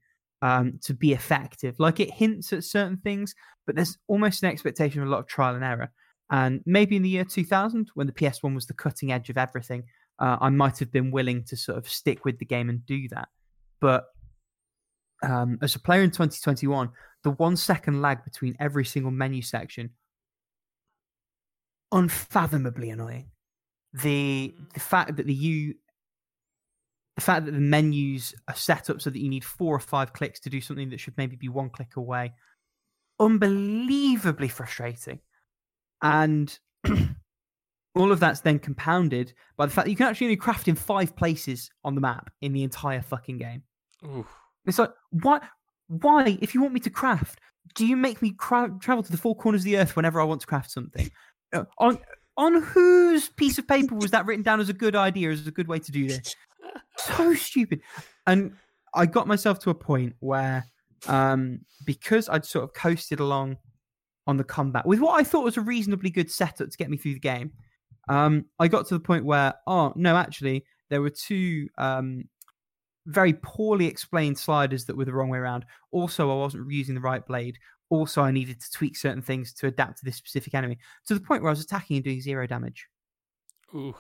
um, to be effective. Like it hints at certain things, but there's almost an expectation of a lot of trial and error. And maybe in the year 2000, when the PS1 was the cutting edge of everything, uh, I might have been willing to sort of stick with the game and do that. But um, as a player in 2021, the one second lag between every single menu section, unfathomably annoying. The mm-hmm. the fact that the U the fact that the menus are set up so that you need four or five clicks to do something that should maybe be one click away, unbelievably frustrating. And all of that's then compounded by the fact that you can actually only craft in five places on the map in the entire fucking game. Ooh. It's like, why? Why, if you want me to craft, do you make me cra- travel to the four corners of the earth whenever I want to craft something? Uh, on on whose piece of paper was that written down as a good idea, as a good way to do this? So stupid. And I got myself to a point where, um, because I'd sort of coasted along on the combat with what I thought was a reasonably good setup to get me through the game, um, I got to the point where, oh no, actually, there were two um, very poorly explained sliders that were the wrong way around. Also, I wasn't using the right blade. Also, I needed to tweak certain things to adapt to this specific enemy to the point where I was attacking and doing zero damage. Ooh.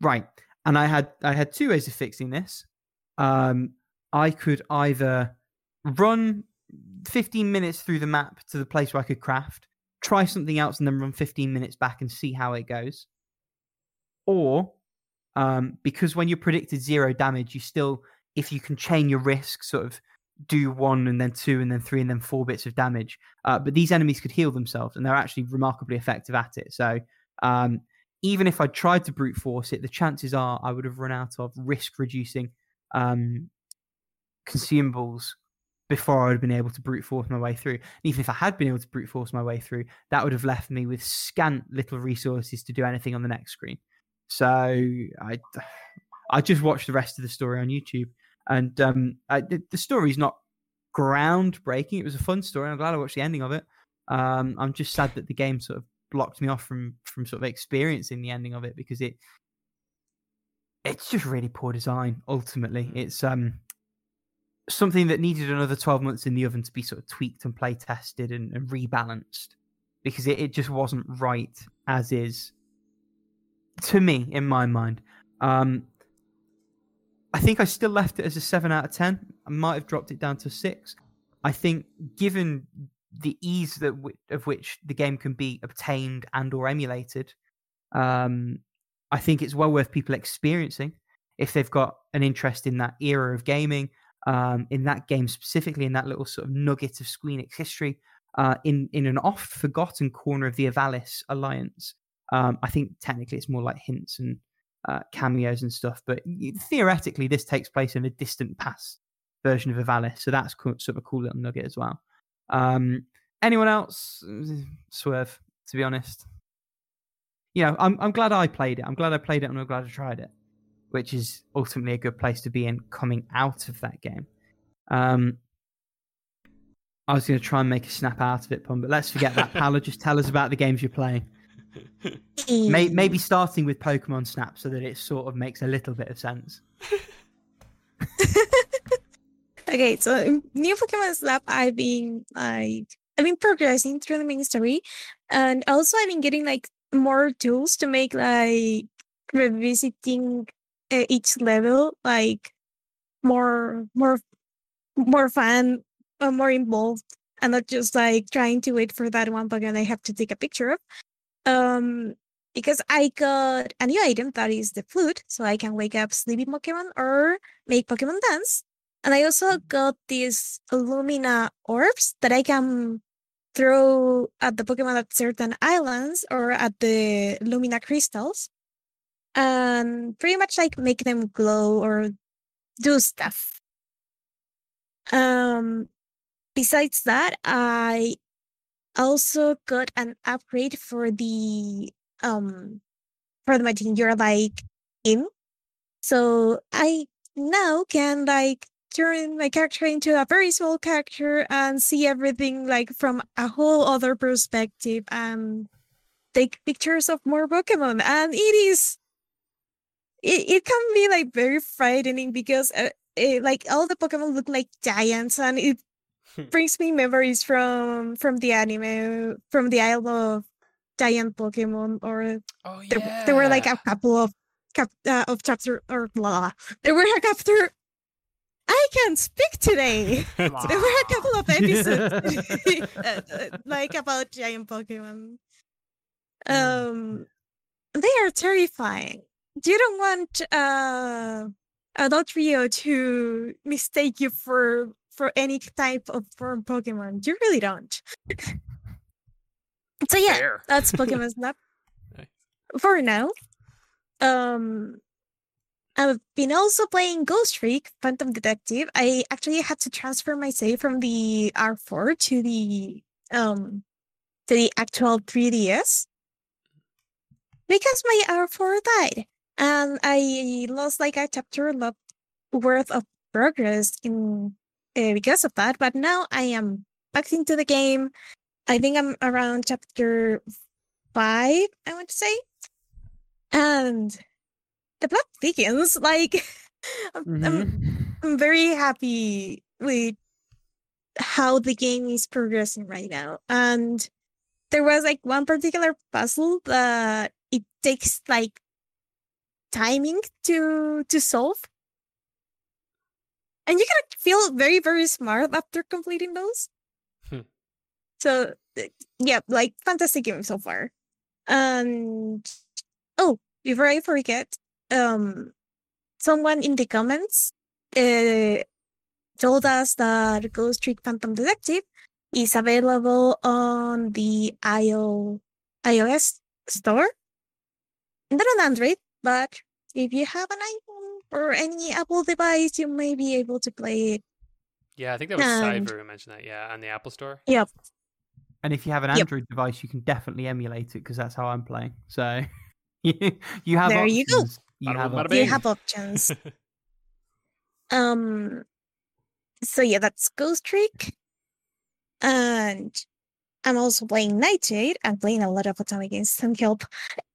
Right, and I had I had two ways of fixing this. Um, I could either run 15 minutes through the map to the place where I could craft, try something else, and then run 15 minutes back and see how it goes. Or um, because when you're predicted zero damage, you still, if you can chain your risk, sort of do one and then two and then three and then four bits of damage. Uh, but these enemies could heal themselves and they're actually remarkably effective at it. So um, even if I tried to brute force it, the chances are I would have run out of risk reducing um, consumables before I would have been able to brute force my way through. And even if I had been able to brute force my way through, that would have left me with scant little resources to do anything on the next screen. So I, I just watched the rest of the story on YouTube, and um, I, the, the story's not groundbreaking. It was a fun story. I'm glad I watched the ending of it. Um, I'm just sad that the game sort of blocked me off from from sort of experiencing the ending of it because it it's just really poor design. Ultimately, it's um something that needed another 12 months in the oven to be sort of tweaked and play tested and, and rebalanced because it, it just wasn't right as is to me in my mind. Um, I think I still left it as a seven out of ten. I might have dropped it down to six. I think, given the ease that w- of which the game can be obtained and or emulated, um, I think it's well worth people experiencing if they've got an interest in that era of gaming, um, in that game specifically, in that little sort of nugget of Squeenix history, uh, in in an oft forgotten corner of the Ivalice Alliance. Um, I think technically it's more like hints and uh, cameos and stuff, but theoretically this takes place in a distant past version of Ivalice, so that's cool, sort of a cool little nugget as well. Um, anyone else? Swerve, to be honest. You know, I'm I'm glad I played it. I'm glad I played it, and I'm glad I tried it, which is ultimately a good place to be in coming out of that game. Um, I was going to try and make a snap out of it, Pun, but let's forget that. Paolo, just tell us about the games you're playing. May, maybe starting with Pokemon Snap so that it sort of makes a little bit of sense. okay, so new Pokemon Snap, I've been like I've been progressing through the main story, and also I've been getting like more tools to make like revisiting uh, each level like more more more fun, uh, more involved, and not just like trying to wait for that one Pokemon I have to take a picture of. Um, because I got a new item that is the flute, so I can wake up sleepy Pokemon or make Pokemon dance. And I also got these Lumina orbs that I can throw at the Pokemon at certain islands or at the Lumina crystals. And pretty much like make them glow or do stuff. Um besides that, I also got an upgrade for the um for the machine you're like in. So I now can like turn my character into a very small character and see everything like from a whole other perspective and take pictures of more Pokemon. And it is it, it can be like very frightening because uh, eh, like all the Pokemon look like giants, and it brings me memories from from the anime, from the Isle of Giant Pokemon, or Oh there, yeah. there were like a couple of cap, uh, of chapter or blah. There were a couple. I can't speak today. There were a couple of episodes uh, uh, like about giant Pokemon. Um, they are terrifying. You don't want uh, a Dodrio to mistake you for for any type of form Pokemon. You really don't. so yeah, Fair. that's Pokemon Snap Nice. for now. Um, I've been also playing Ghost Trick, Phantom Detective. I actually had to transfer my save from the R4 to the um to the actual 3DS because my R4 died and I lost like a chapter worth of progress in uh, because of that. But now I am back into the game. I think I'm around chapter five. I want to say, and the plot begins. Like I'm, I'm Mhm. I'm very happy with how the game is progressing right now. And there was like one particular puzzle that it takes like timing to to solve. And you're gonna feel very, very smart after completing those. Hmm. So yeah, like fantastic game so far. And oh, before I forget, um someone in the comments uh, told us that Ghost Trick Phantom Detective is available on the IO, iOS store. Not on Android, but if you have an iPhone or any Apple device, you may be able to play it. Yeah, I think that was And- Cyber who mentioned that. Yeah, on the Apple Store. Yep. And if you have an Yep. Android device, you can definitely emulate it because that's how I'm playing. So you, you have There you go. options. You Bada have boom, bada. You have options. Um, so yeah, that's Ghost Trick, and I'm also playing Nightshade. I'm playing a lot of Otome games. Some help,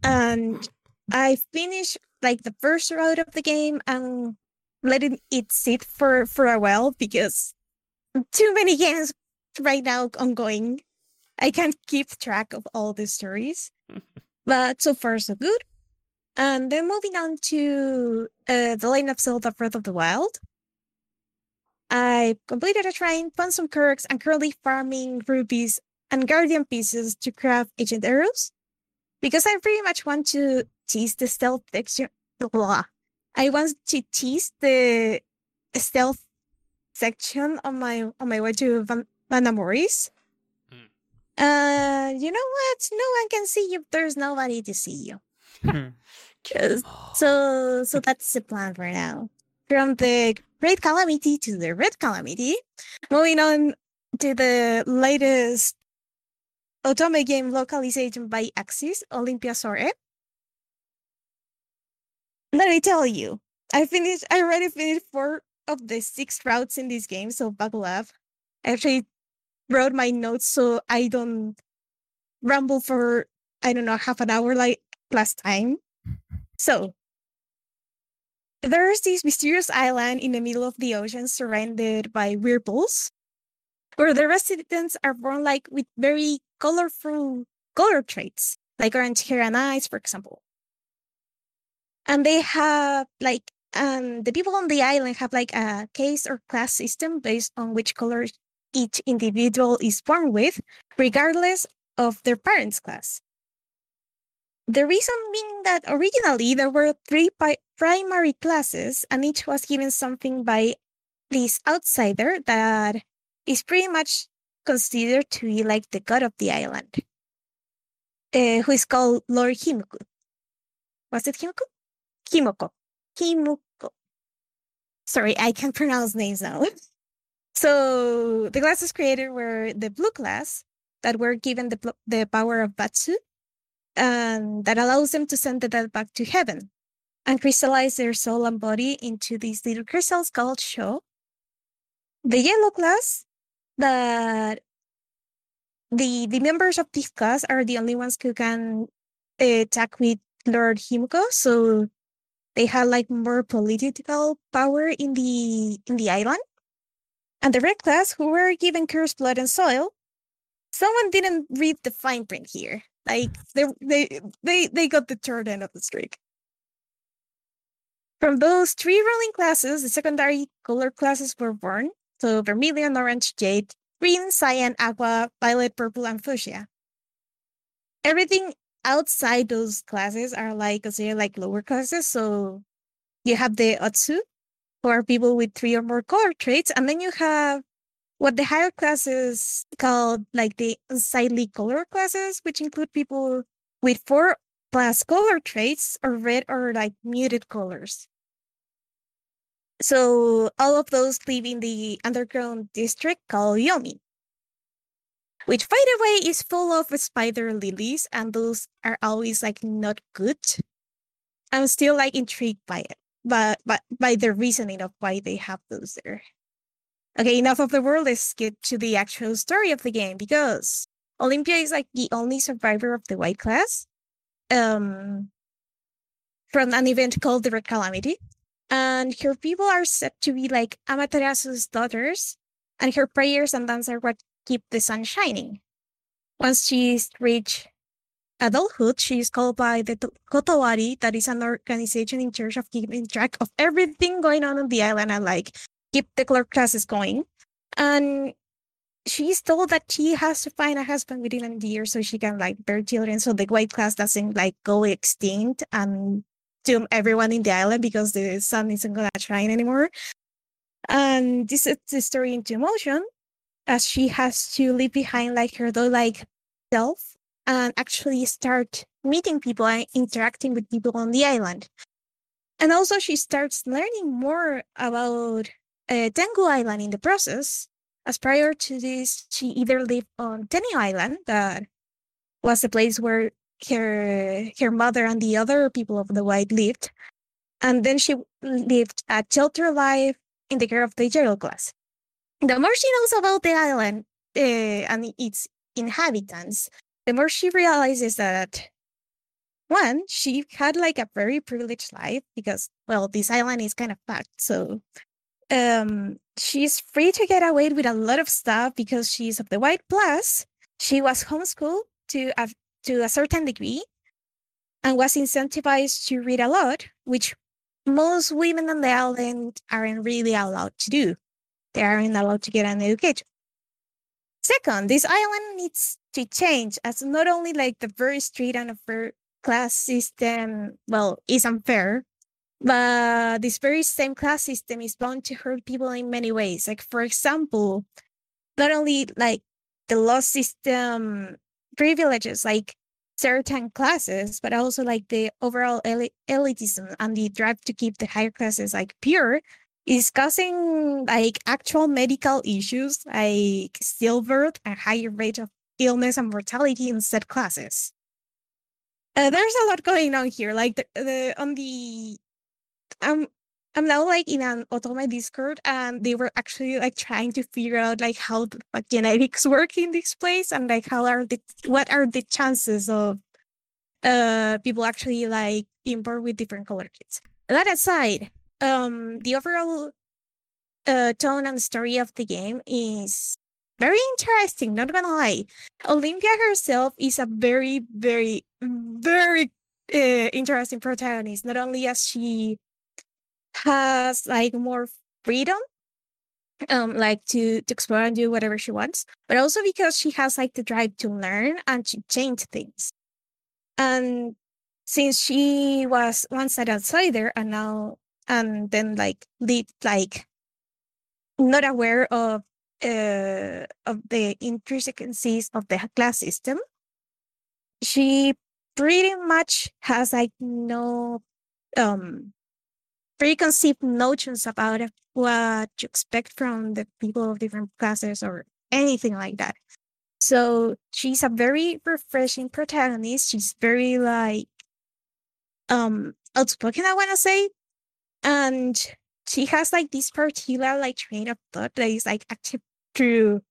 and I finished like the first route of the game and letting it sit for for a while because too many games right now ongoing. I can't keep track of all the stories, but so far so good. And then moving on to uh, the Legend of Zelda Breath of the Wild. I completed a train, found some Koroks, and currently farming rubies and guardian pieces to craft ancient arrows. Because I pretty much want to tease the stealth section. Blah. I want to tease the stealth section on my on my way to Van, Vah Naboris. Mm. Uh, you know what? No one can see you. There's nobody to see you. Hmm. Yes. So so that's the plan for now. From the Great Calamity to the Red Calamity. Moving on to the latest Otome game localization by Aksys, Olympia Soiree. Let me tell you, I finished I already finished four of the six routes in this game, so buckle up. I actually wrote my notes so I don't ramble for I don't know half an hour like last time. So, there's this mysterious island in the middle of the ocean surrounded by whirlpools, where the residents are born like with very colorful color traits, like orange hair and eyes, for example. And they have like, um, the people on the island have like a case or class system based on which color each individual is born with, regardless of their parents' class. The reason being that originally there were three pi- primary classes, and each was given something by this outsider that is pretty much considered to be like the god of the island, uh, who is called Lord Himoku. Was it Himoku? Himoko. Himoko. Sorry, I can't pronounce names now. so the classes created were the blue class that were given the, the power of Batsu, and that allows them to send the dead back to heaven and crystallize their soul and body into these little crystals called Sho. The yellow class that the the members of this class are the only ones who can uh, attack with Lord Himiko. So they had like more political power in the in the island. And the red class, who were given cursed blood and soil, someone didn't read the fine print here. Like they they they they got the third end of the streak. From those three ruling classes, the secondary color classes were born. So vermilion, orange, jade, green, cyan, aqua, violet, purple, and fuchsia. Everything outside those classes are like considered like lower classes. So you have the Otsu, who are people with three or more color traits, and then you have what the higher classes called like the unsightly color classes, which include people with four plus color traits or red or like muted colors. So all of those live in the underground district called Yomi, which by the way is full of spider lilies, and those are always like not good. I'm still like intrigued by it, but but by the reasoning of why they have those there. Okay, enough of the world. Let's get to the actual story of the game because Olympia is like the only survivor of the white class um, from an event called the Red Calamity. And her people are said to be like Amaterasu's daughters, and her prayers and dance are what keep the sun shining. Once she's reached adulthood, she is called by the Kotowari, that is an organization in charge of keeping track of everything going on on the island and like keep the clerk classes going. And she's told that she has to find a husband within a year so she can like bear children so the white class doesn't like go extinct and doom everyone in the island because the sun isn't gonna shine anymore. And this is the story into motion as she has to leave behind like her though like self and actually start meeting people and interacting with people on the island. And also she starts learning more about uh, Tengu Island in the process as prior to this, she either lived on Tenio Island, that was the place where her her mother and the other people of the white lived, and then she lived a shelter life in the care of the Yellow class. The more she knows about the island uh, and its inhabitants, the more she realizes that one, she had like a very privileged life because, well, this island is kind of packed. So um, she's free to get away with a lot of stuff because she's of the white plus she was homeschooled to a, to a certain degree and was incentivized to read a lot which most women on the island aren't really allowed to do they aren't allowed to get an education second this island needs to change as not only like the very strict and unfair class system well is unfair but this very same class system is bound to hurt people in many ways. Like, for example, not only like the law system privileges like certain classes, but also like the overall el- elitism and the drive to keep the higher classes like pure is causing like actual medical issues like stillbirth and higher rate of illness and mortality in said classes. Uh, there's a lot going on here. Like the, the on the I'm I'm now like in an Otome Discord and they were actually like trying to figure out like how like, genetics work in this place and like how are the what are the chances of uh people actually like born with different color kids. That aside, um the overall uh tone and story of the game is very interesting, not gonna lie. Olympia herself is a very, very, very uh, interesting protagonist, not only as she has like more freedom um like to to explore and do whatever she wants but also because she has like the drive to learn and to change things and since she was once an outsider and now and then like lived like not aware of uh of the intricacies of the class system she pretty much has like no um preconceived notions about what you expect from the people of different classes or anything like that. So she's a very refreshing protagonist. She's very like um outspoken, I wanna say. And she has like this particular like train of thought that is like active through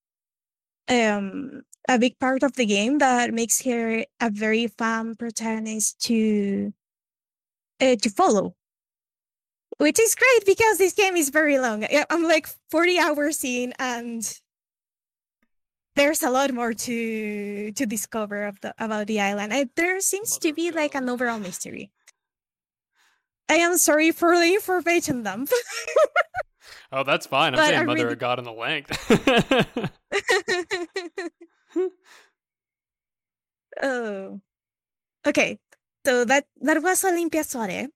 um a big part of the game that makes her a very fun protagonist to uh, to follow which is great because this game is very long. I- I'm like 40 hours in, and there's a lot more to to discover of the, about the island. And there seems to be like an overall mystery. I am sorry for the information dump. Oh, that's fine. I'm But saying I Mother really- of God in the length. oh, okay. So that that was Olympia Soiree.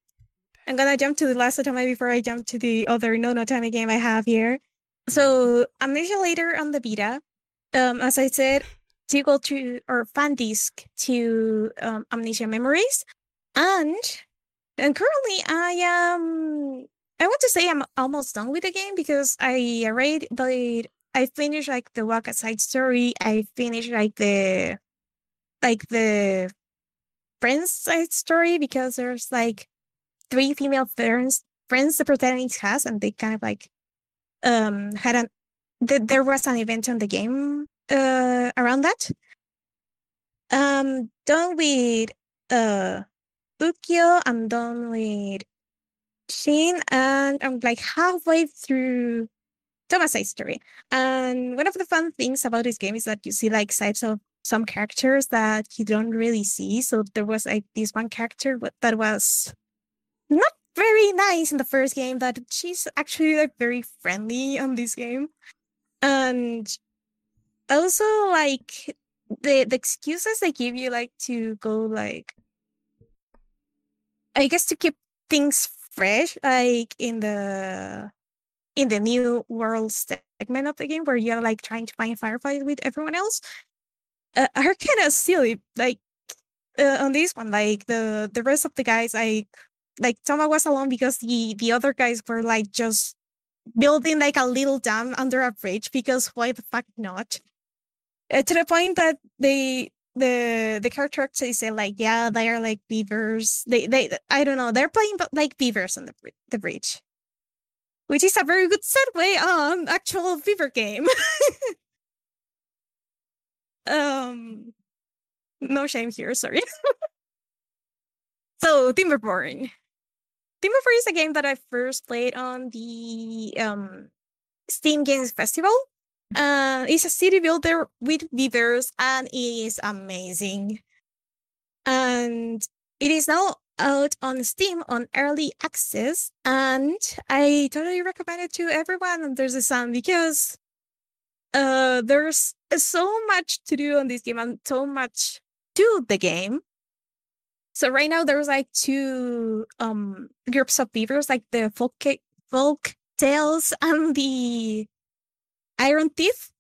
I'm gonna jump to the last Otome before I jump to the other no Otome game I have here. So I'm Amnesia later on the beta. Um, as I said, to go to or fan disc to um, Amnesia Memories, and and currently I am. I want to say I'm almost done with the game because I already played. I finished like the Waka side story. I finished like the like the friends side story because there's like three female friends friends the protagonist has and they kind of like um had an th- there was an event on the game uh around that um done with uh Ukyo, I'm done with Shin and I'm like halfway through Toma's side story. And one of the fun things about this game is that you see like sides of some characters that you don't really see. So there was like this one character that was not very nice in the first game, but she's actually like very friendly on this game. And also like the the excuses they give you like to go like I guess to keep things fresh, like in the in the new world segment of the game where you're like trying to find firefight with everyone else uh, are kind of silly. Like uh, on this one, like the the rest of the guys, like like Toma was alone because the the other guys were like just building like a little dam under a bridge because why the fuck not? Uh, to the point that they the the character actually say like yeah they are like beavers. They they I don't know they're playing like beavers on the the bridge, which is a very good segue on actual beaver game. um no shame here sorry. So timberborn timberborn is a game that i first played on the um steam games festival uh it's a city builder with beavers and it is amazing. And it is now out on steam on early access and i totally recommend it to everyone. Under the sun because uh there's so much to do on this game and so much to the game. So right now there's like two um groups of beavers like the folk folk tails and the iron teeth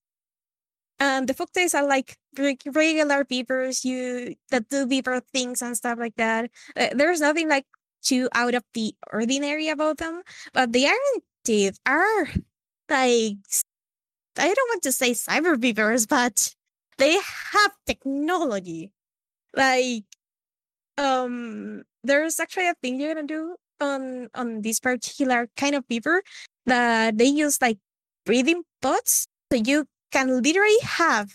and the folk tails are like regular beavers you that do beaver things and stuff like that uh, there's nothing like too out of the ordinary about them but the iron teeth are like I don't want to say cyber beavers, but they have technology. Like, um, there's actually a thing you're gonna do on on this particular kind of beaver that they use like breeding pods, so you can literally have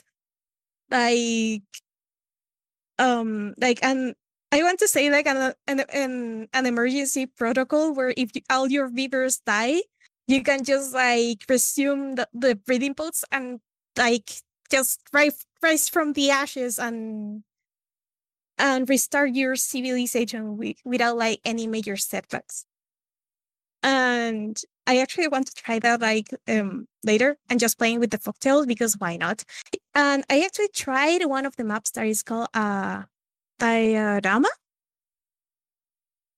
like um like an I want to say like an an an, an emergency protocol where if you, all your beavers die, you can just like resume the, the breeding pods and like just rise rise from the ashes and and restart your civilization without like any major setbacks. And I actually want to try that like um later and just playing with the Folktails because why not? And I actually tried one of the maps that is called uh diorama.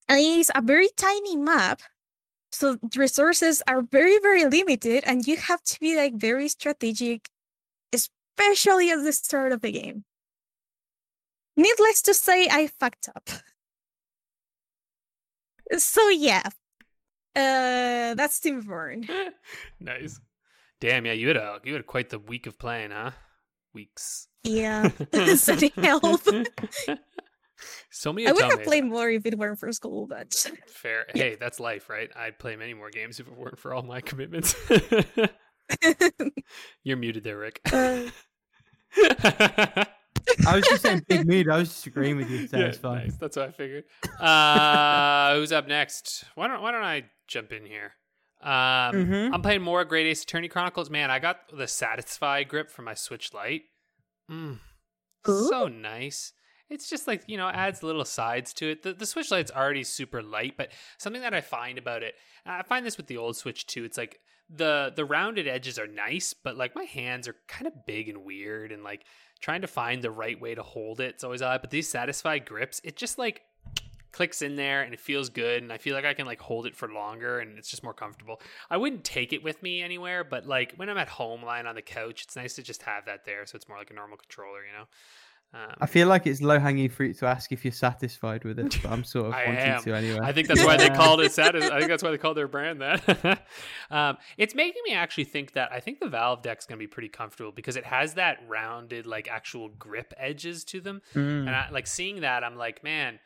And it's a very tiny map so resources are very very limited and you have to be like very strategic especially at the start of the game needless to say i fucked up so yeah uh that's Timberborn. nice. Damn, yeah, you had a you had quite the week of playing, huh? Weeks. yeah sending help so many i would have played more if it weren't for school but Fair. Hey, that's life, right? I'd play many more games if it weren't for all my commitments. You're muted there, Rick. uh, I was just saying big mood. I was just agreeing with you, so yeah, it's fine. nice. That's what I figured. Uh, who's up next? Why don't Why don't I jump in here. Um, Mhm. I'm playing more Great Ace Attorney Chronicles. Man, I got the Satisfye grip for my Switch Lite. Mm, so nice. It's just like you know adds little sides to it. The the Switch Lite's already super light, but something that I find about it, I find this with the old Switch too. It's like the the rounded edges are nice, but like my hands are kind of big and weird, and like trying to find the right way to hold it. It's always odd. But these Satisfye grips, it just like clicks in there and it feels good and I feel like I can like hold it for longer and it's just more comfortable. I wouldn't take it with me anywhere, but like when I'm at home lying on the couch, it's nice to just have that there so it's more like a normal controller, you know. Um, I feel like it's low hanging fruit to ask if you're satisfied with it, but I'm sort of I wanting am. to anyway. I think that's why they called it Satis- I think that's why they called their brand that. um, it's making me actually think that I think the Valve deck's going to be pretty comfortable because it has that rounded, like actual grip edges to them. Mm. And I like seeing that, I'm like, man,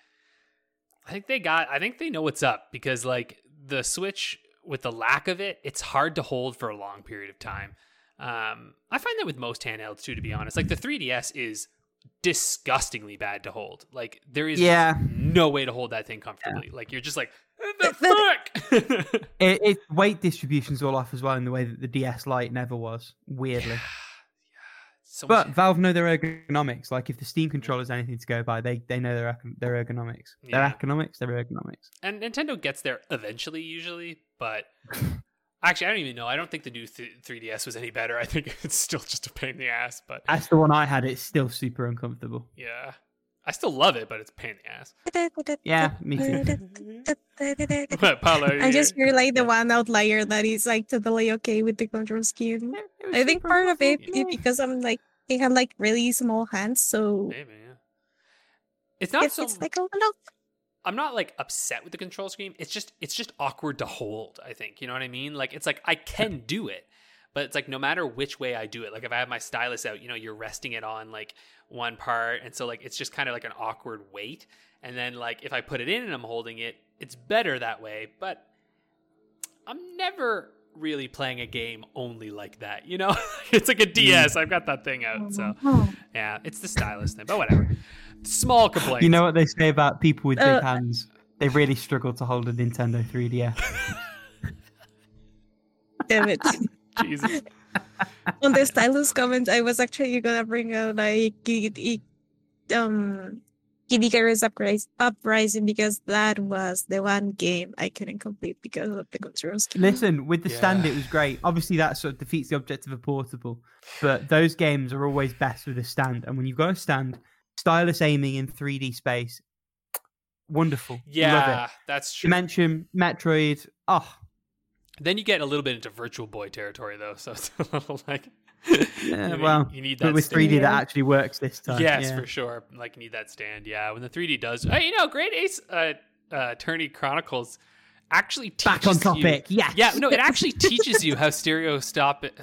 I think they got, I think they know what's up because like the Switch with the lack of it, it's hard to hold for a long period of time. Um, I find that with most handhelds too, to be honest. Like the 3DS is disgustingly bad to hold. Like there is Yeah. no way to hold that thing comfortably. Like you're just like, the fuck. It, it weight distribution's all off as well in the way that the DS Lite never was. Weirdly, but much- Valve know their ergonomics. Like if the Steam controller is anything to go by, they they know their econ- their ergonomics. Their economics, their ergonomics. and Nintendo gets there eventually, usually. But actually, I don't even know. I don't think the new th- 3DS was any better. I think it's still just a pain in the ass. But That's the one I had. It's still super uncomfortable. yeah, I still love it, but it's a pain in the ass. Yeah, me too. What, Paolo? I you- just feel like the one outlier that is like totally okay with the control scheme. I think part of it is because I'm like I have like really small hands, so maybe. Yeah. It's not it's, so. it's like oh no. I'm not like upset with the control scheme. It's just it's just awkward to hold, I think. You know what I mean? Like it's like I can do it, but it's like no matter which way I do it. Like if I have my stylus out, you know, you're resting it on like one part and so like it's just kind of like an awkward weight. And then like if I put it in and I'm holding it, it's better that way, but I'm never really playing a game only like that, you know? it's like a DS. I've got that thing out. So, yeah, it's the stylus thing, but whatever. Small complaints. You know what they say about people with big Uh, hands? They really struggle to hold a Nintendo 3DS. Damn it. Jesus. On the stylus comment, I was actually gonna bring out like it, it, um Kid Icarus Upris- Uprising because that was the one game I couldn't complete because of the control scheme. Listen, with the stand, it was great. Obviously, that sort of defeats the objective of a portable, but those games are always best with a stand. And when you've got a stand, stylus aiming in 3D space, wonderful. Love Yeah, it. that's true. Dimension, Metroid. Oh, Then you get a little bit into Virtual Boy territory, though. So it's a little like, Yeah, you, well, you need that. with stand. 3D, that actually works this time. yes, yeah. for sure. Like, you need that stand. Yeah, when the 3D does. Hey, you know, Great Ace uh, uh, Attorney Chronicles actually teaches Back on you- topic. Yes. yeah, no, it actually teaches you how stereoscopic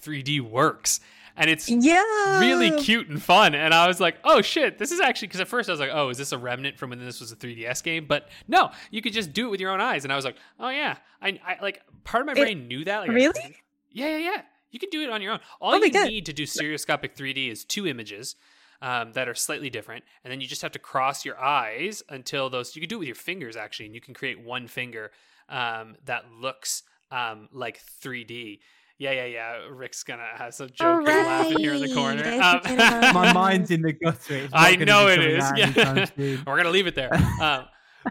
3D works, and it's Yeah. really cute and fun. And I was like, oh shit, this is actually because at first I was like, oh, is this a remnant from when this was a 3DS game? But no, you could just do it with your own eyes. And I was like, oh yeah, I, I like part of my It- brain knew that. Like, I- really? yeah, yeah, yeah. You can do it on your own. All Oh you God. need to do stereoscopic 3D is two images. Um, that are slightly different, and then you just have to cross your eyes until those. You can do it with your fingers actually, and you can create one finger um, that looks um, like 3D. Yeah, yeah, yeah. Rick's gonna have some joke and laughing here in the corner. Um, My mind's in the gutter. I know be it coming is. out Yeah. We're gonna leave it there. Um,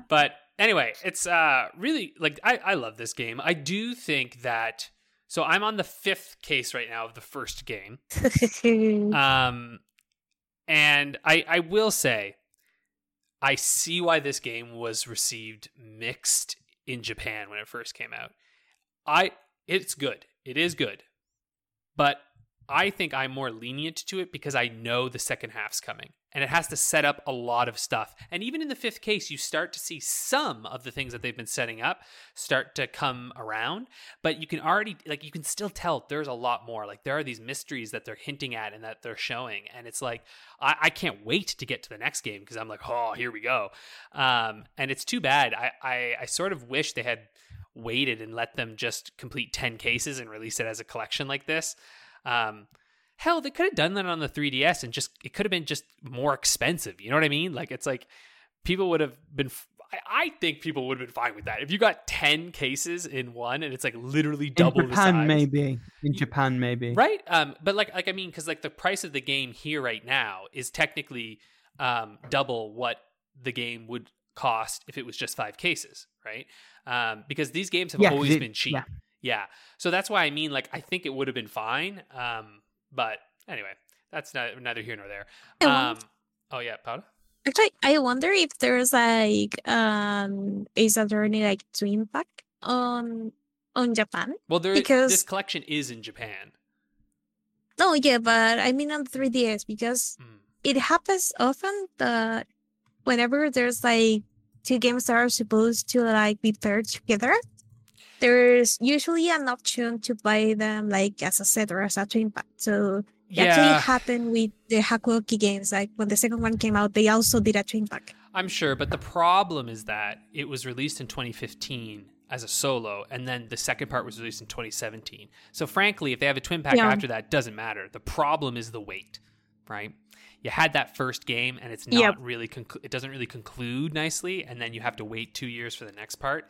but anyway, it's uh really like I, I love this game. I do think that so I'm on the fifth case right now of the first game. Um and I I will say I see why this game was received mixed in Japan when it first came out. I it's good. It is good. But I think I'm more lenient to it because I know the second half's coming and it has to set up a lot of stuff. And even in the fifth case, you start to see some of the things that they've been setting up start to come around, but you can already, like, you can still tell there's a lot more. Like, there are these mysteries that they're hinting at and that they're showing. And it's like, I, I can't wait to get to the next game because I'm like, oh, here we go. Um, and it's too bad. I, I, I sort of wish they had waited and let them just complete 10 cases and release it as a collection like this. Um, hell, they could have done that on the 3DS and just it could have been just more expensive. You know what I mean? Like it's like people would have been. I think people would have been fine with that. If you got ten cases in one, and it's like literally double in the size, Japan, maybe. In Japan, maybe. right? Um, but like, like I mean, because like the price of the game here right now is technically um double what the game would cost if it was just five cases, right? Um, because these games have Yeah, always it- been cheap. yeah. Yeah. So that's why I mean, like, I think it would have been fine. Um, but anyway, that's not, neither here nor there. Um, oh yeah, Paula. Actually, I wonder if there's like um Ace Attorney like twin pack on on Japan. Well, there because this collection is in Japan. No, yeah, but I mean on 3DS because Mm. it happens often that whenever there's like two games that are supposed to like be paired together, there's usually an option to buy them like as a set or as a twin pack. So it actually Yeah, happened with the Hakuoki games. Like when the second one came out, they also did a twin pack. I'm sure, but the problem is that it was released in 2015 as a solo, and then the second part was released in 2017. So, frankly, if they have a twin pack Yeah. after that, doesn't matter. The problem is the wait, right? You had that first game, and it's not Yep. really conclu- it doesn't really conclude nicely, and then you have to wait two years for the next part.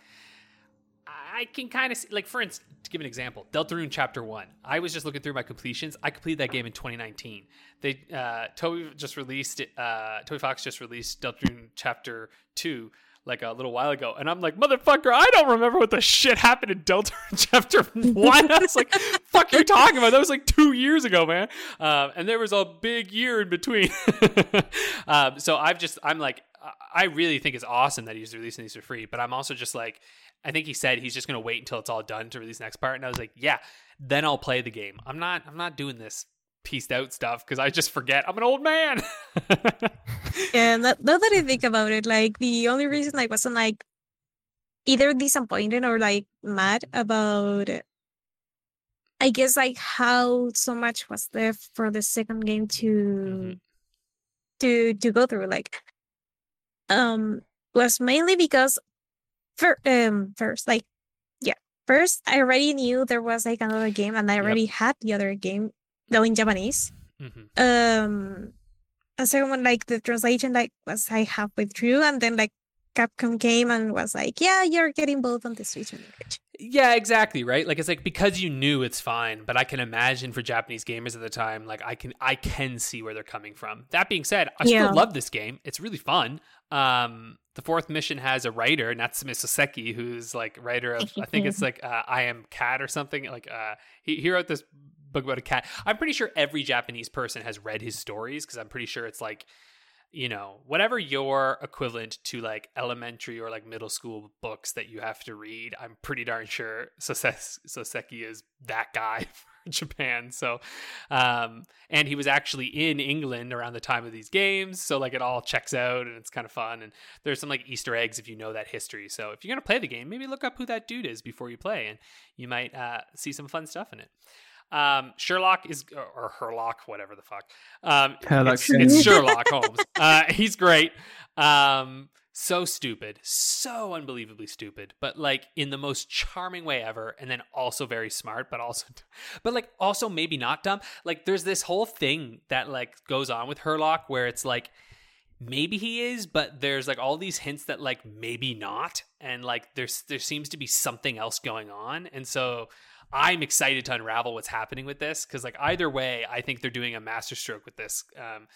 I can kind of see, like, for instance, to give an example, Deltarune Chapter One. I was just looking through my completions. I completed that game in 2019. They uh, Toby just released. Uh, Toby Fox just released Deltarune Chapter Two like a little while ago, and I'm like, motherfucker, I don't remember what the shit happened in Deltarune Chapter One. I was like, fuck, you talking about? That was like two years ago, man. Um, and there was a big year in between. um, so I've just, I'm like, I really think it's awesome that he's releasing these for free, but I'm also just like, I think he said he's just gonna wait until it's all done to release the next part, and I was like, yeah, then I'll play the game. I'm not, I'm not doing this pieced out stuff because I just forget I'm an old man. And that, now that I think about it, like the only reason I wasn't like either disappointed or like mad about I guess like how so much was left for the second game to Mhm. to to go through like um was mainly because for um first like yeah first I already knew there was like another game and I Yep. already had the other game though in Japanese Mhm. um a second one like the translation like was I halfway through and then like Capcom came and was like, Yeah, you're getting both on the Switch language. Yeah, exactly, right? Like it's like because you knew it's fine, but I can imagine for Japanese gamers at the time, like I can I can see where they're coming from. That being said, I Yeah. still love this game. It's really fun. Um the fourth mission has a writer, Natsume Soseki, who's like writer of I think it's like uh, I Am Cat or something. Like uh he, he wrote this book about a cat. I'm pretty sure every Japanese person has read his stories because I'm pretty sure it's like you know, whatever your equivalent to like elementary or like middle school books that you have to read, I'm pretty darn sure Sose- Soseki is that guy for Japan. So, um, and he was actually in England around the time of these games. So, like, it all checks out and it's kind of fun. And there's some like Easter eggs if you know that history. So, if you're going to play the game, maybe look up who that dude is before you play and you might uh, see some fun stuff in it. Um, Sherlock is, or, Herlock, whatever the fuck. Um, it's, it's Sherlock Holmes. Uh, he's great. Um, so stupid, so unbelievably stupid, but like in the most charming way ever, and then also very smart, but also, but like also maybe not dumb. Like there's this whole thing that like goes on with Herlock where it's like maybe he is, but there's like all these hints that like maybe not, and like there's there seems to be something else going on, and so I'm excited to unravel what's happening with this because like either way, I think they're doing a masterstroke with this um,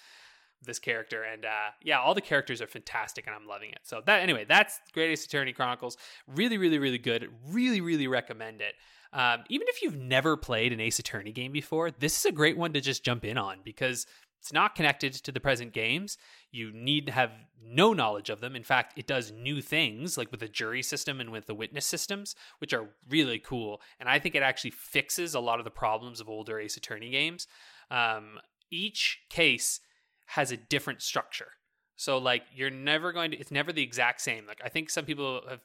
this character, and uh, yeah, all the characters are fantastic, and I'm loving it. So that anyway, that's Great Ace Attorney Chronicles. Really, really, really good. Really, really recommend it. Um, even if you've never played an Ace Attorney game before, this is a great one to just jump in on because it's not connected to the present games. You need to have no knowledge of them. In fact, it does new things like with the jury system and with the witness systems, which are really cool. And I think it actually fixes a lot of the problems of older Ace Attorney games. Um, each case has a different structure. So like you're never going to it's never the exact same. Like I think some people have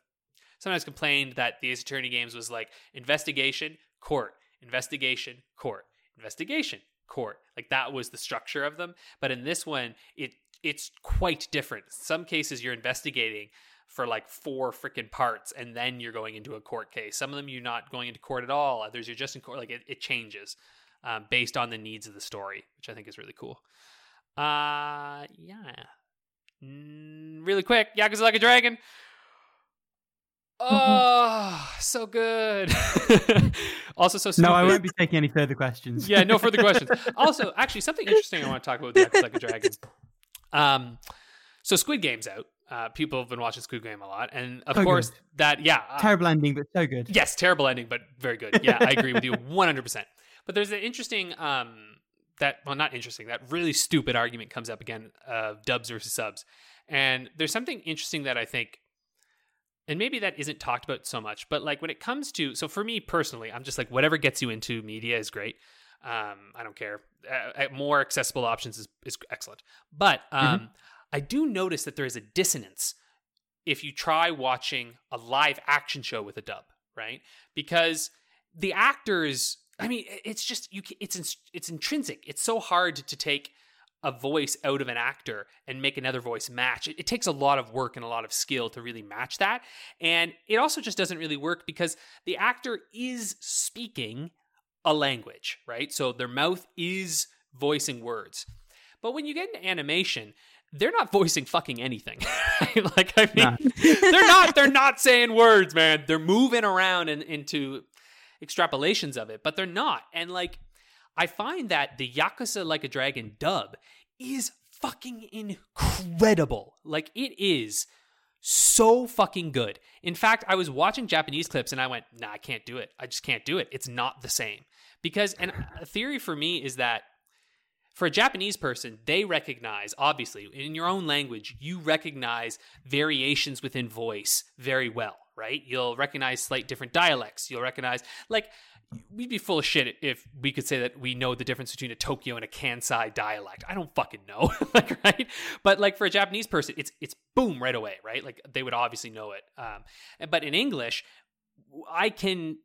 sometimes complained that the Ace Attorney games was like investigation, court, investigation, court, investigation, court. Like that was the structure of them. But in this one, it it's quite different. Some cases you're investigating for like four freaking parts and then you're going into a court case. Some of them you're not going into court at all. Others you're just in court. Like it, it changes um, based on the needs of the story, which I think is really cool. Uh, yeah. Mm, really quick, Yakuza Like a Dragon. Oh, so good. also, so stupid. No, I won't be taking any further questions. yeah, no further questions. Also, actually, something interesting I want to talk about with Yakuza Like a Dragon. Um, so Squid Game's out. Uh, people have been watching Squid Game a lot, and of So course good. that yeah, uh, Terrible ending, but so good. yes, terrible ending, but very good. Yeah, I agree with you one hundred percent. But there's an interesting um that well not interesting that really stupid argument comes up again of dubs versus subs, and there's something interesting that I think. And maybe that isn't talked about so much, but like when it comes to, so for me personally, I'm just like whatever gets you into media is great. Um, I don't care. Uh, uh, more accessible options is, is excellent. But um, I do notice that there is a dissonance if you try watching a live action show with a dub, right? Because the actors, I mean, it's just you. It's it's intrinsic. It's so hard to take a voice out of an actor and make another voice match. It, it takes a lot of work and a lot of skill to really match that, and it also just doesn't really work because the actor is speaking a language, right? So their mouth is voicing words. But when you get into animation, they're not voicing fucking anything. like I mean, Nah. they're not they're not saying words, man. They're moving around and into extrapolations of it, but they're not. And like I find that the Yakuza Like a Dragon dub is fucking incredible. Like it is so fucking good. In fact, I was watching Japanese clips and I went, nah, I can't do it. I just can't do it. It's not the same. Because, and a theory for me is that for a Japanese person, they recognize, obviously, in your own language, you recognize variations within voice very well, right? You'll recognize slight different dialects. You'll recognize, like, we'd be full of shit if we could say that we know the difference between a Tokyo and a Kansai dialect. I don't fucking know, like right. But like for a Japanese person, it's it's boom right away, right? Like they would obviously know it. Um, but in English, I can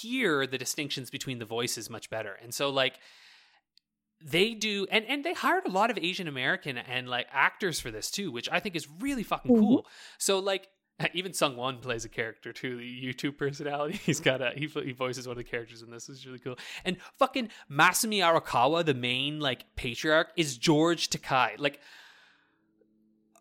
hear the distinctions between the voices much better, and so like they do and and they hired a lot of asian american and like actors for this too which i think is really fucking Mhm. cool so like even Sungwon plays a character too the youtube personality. He's got a he, he voices one of the characters in this is really cool. And fucking masumi arakawa the main like patriarch is George Takei. Like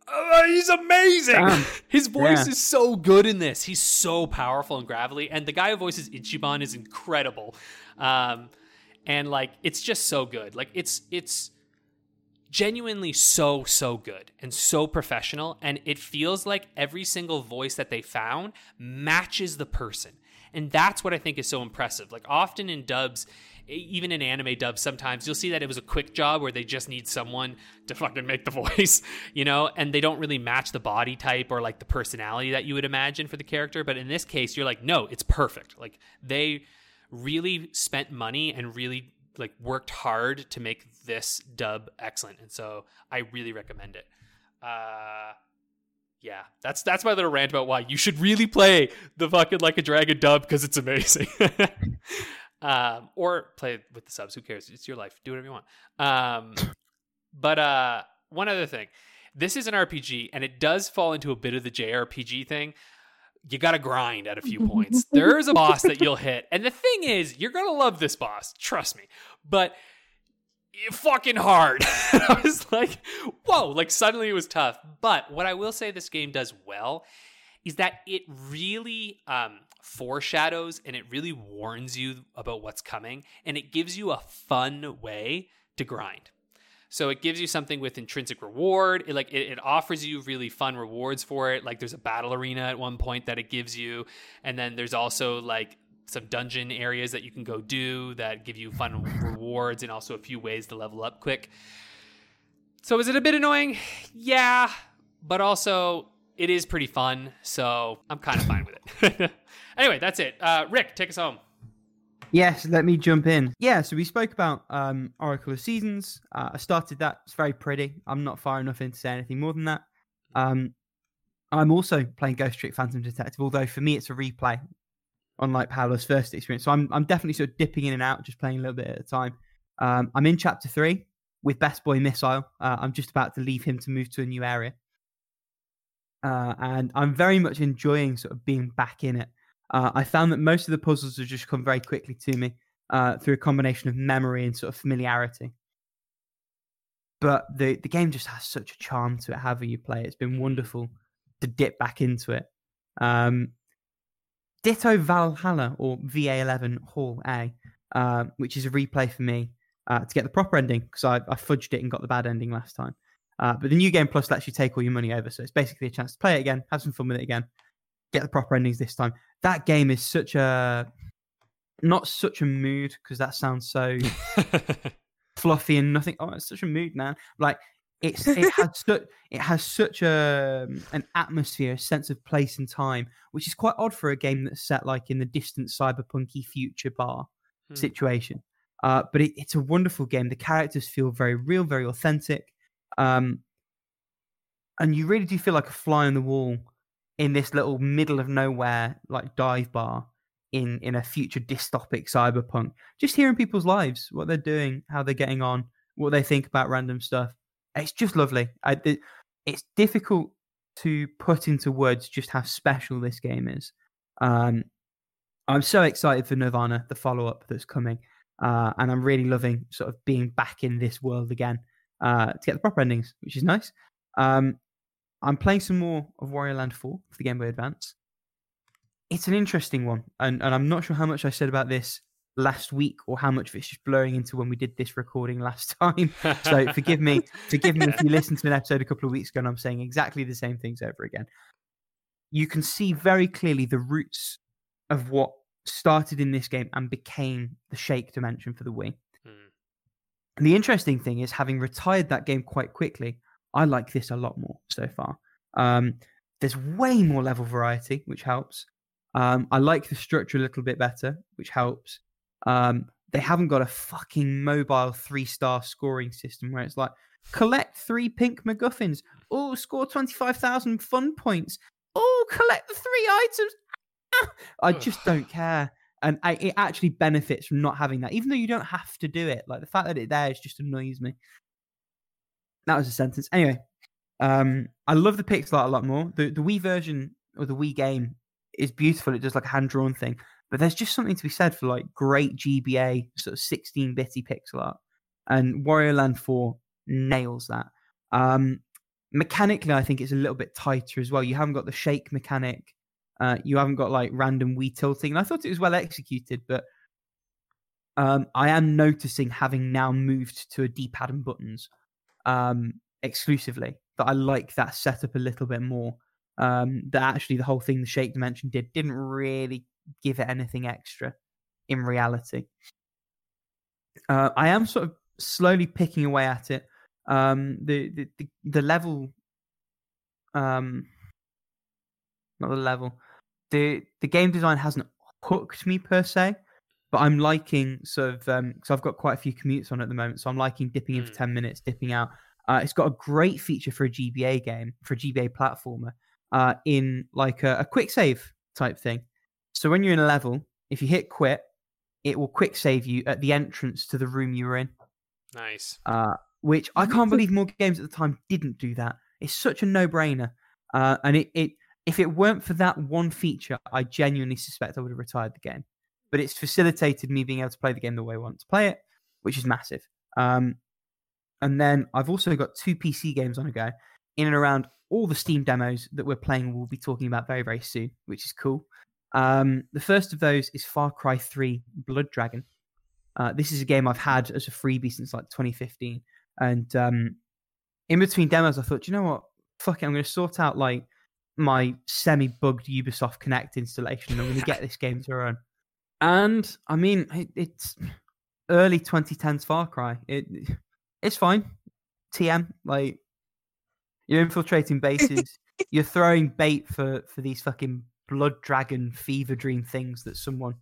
uh, he's amazing! Damn. his voice Yeah. is so good in this. He's so powerful and gravelly. And the guy who voices ichiban is incredible. Um and like it's just so good. Like it's it's genuinely so so good and so professional and it feels like every single voice that they found matches the person. And that's what i think is so impressive. Like often in dubs even in anime dubs sometimes you'll see that it was a quick job where they just need someone to fucking make the voice you know and they don't really match the body type or like the personality that you would imagine for the character. But in this case you're like no it's perfect. Like they really spent money and really like worked hard to make this dub excellent and so i really recommend it. Uh yeah that's that's my little rant about why you should really play the fucking like a dragon dub because it's amazing. Um or play with the subs who cares? It's your life do whatever you want. Um but uh one other thing. This is an rpg and it does fall into a bit of the jrpg thing you gotta grind at a few points. There's a boss that you'll hit, and the thing is, you're gonna love this boss. Trust me. But it- fucking hard. I was like, whoa! Like suddenly it was tough. But what I will say this game does well is that it really um, foreshadows and it really warns you about what's coming, and it gives you a fun way to grind. So it gives you something with intrinsic reward. It like it, it offers you really fun rewards for it. Like there's a battle arena at one point that it gives you, and then there's also like some dungeon areas that you can go do that give you fun rewards and also a few ways to level up quick. So is it a bit annoying? Yeah, but also it is pretty fun. So I'm kind of fine with it. anyway, that's it. Uh, Rick, take us home. Yes, let me jump in. Yeah, so we spoke about um, Oracle of Seasons. Uh, I started that. It's very pretty. I'm not far enough in to say anything more than that. Um, I'm also playing Ghost Trick Phantom Detective, although for me it's a replay, unlike Paolo's first experience. So I'm, I'm definitely sort of dipping in and out, just playing a little bit at a time. Um, I'm in chapter three with Best Boy Missile. Uh, I'm just about to leave him to move to a new area. Uh, and I'm very much enjoying sort of being back in it. Uh, I found that most of the puzzles have just come very quickly to me uh, through a combination of memory and sort of familiarity. But the, the game just has such a charm to it, however you play. it. It's been wonderful to dip back into it. Um, Ditto Valhalla or VA11 Hall A, uh, which is a replay for me uh, to get the proper ending because I, I fudged it and got the bad ending last time. Uh, but the new game plus lets you take all your money over, so it's basically a chance to play it again, have some fun with it again, get the proper endings this time. That game is such a not such a mood because that sounds so fluffy and nothing. Oh, it's such a mood, man. Like it's it has such it has such a an atmosphere, a sense of place and time, which is quite odd for a game that's set like in the distant cyberpunky future bar Hmm. situation. Uh, but it, it's a wonderful game. The characters feel very real, very authentic, um, and you really do feel like a fly on the wall in this little middle of nowhere like dive bar in in a future dystopic cyberpunk. Just hearing people's lives, what they're doing, how they're getting on, what they think about random stuff. It's just lovely. I, it, it's difficult to put into words just how special this game is. Um, I'm so excited for N1RV Ann-A, the follow up that's coming, uh, and I'm really loving sort of being back in this world again uh, to get the proper endings, which is nice. Um, I'm playing some more of Wario Land 4 for the Game Boy Advance. It's an interesting one, and, and I'm not sure how much I said about this last week or how much of it's just blurring into when we did this recording last time. So forgive me, forgive me if you listened to an episode a couple of weeks ago and I'm saying exactly the same things over again. You can see very clearly the roots of what started in this game and became the shake dimension for the Wii. Hmm. And the interesting thing is, having retired that game quite quickly, I like this a lot more so far. Um, there's way more level variety, which helps. Um, I like the structure a little bit better, which helps. Um, they haven't got a fucking mobile three star scoring system where it's like collect three pink MacGuffins. Oh, score 25,000 fun points. Oh, collect the three items. Ah! I just don't care. And I, it actually benefits from not having that, even though you don't have to do it. Like the fact that it there is just annoys me. That was a sentence. Anyway, um, I love the pixel art a lot more. The the Wii version or the Wii game is beautiful. It does like a hand drawn thing, but there's just something to be said for like great GBA sort of 16 bitty pixel art, and Wario Land 4 nails that. Um, mechanically, I think it's a little bit tighter as well. You haven't got the shake mechanic. Uh, you haven't got like random Wii tilting. And I thought it was well executed, but um, I am noticing having now moved to a D-pad and buttons um, exclusively But I like that setup a little bit more. Um, that actually the whole thing the shake dimension did didn't really give it anything extra in reality. Uh, I am sort of slowly picking away at it. Um, the, the the the level, um, not the level, the the game design hasn't hooked me per se, but I'm liking sort of um because I've got quite a few commutes on at the moment, so I'm liking dipping in for Mm. ten minutes, dipping out. Uh, it's got a great feature for a GBA game, for a GBA platformer, uh, in like a, a quick save type thing. So when you're in a level, if you hit quit, it will quick save you at the entrance to the room you were in. Nice. Uh, which I can't believe more games at the time didn't do that. It's such a no-brainer. Uh, and it, it if it weren't for that one feature, I genuinely suspect I would have retired the game. But it's facilitated me being able to play the game the way I want to play it, which is massive. Um, and then I've also got two PC games on a go in and around all the Steam demos that we're playing. We'll be talking about very, very soon, which is cool. Um, the first of those is Far Cry 3 Blood Dragon. Uh, this is a game I've had as a freebie since like 2015. And um, in between demos, I thought, you know what? Fuck it. I'm going to sort out like my semi bugged Ubisoft Connect installation. and I'm going to get this game to run. And I mean, it, it's early 2010s Far Cry. It It's fine. TM, like, you're infiltrating bases, you're throwing bait for, for these fucking blood dragon fever dream things that someone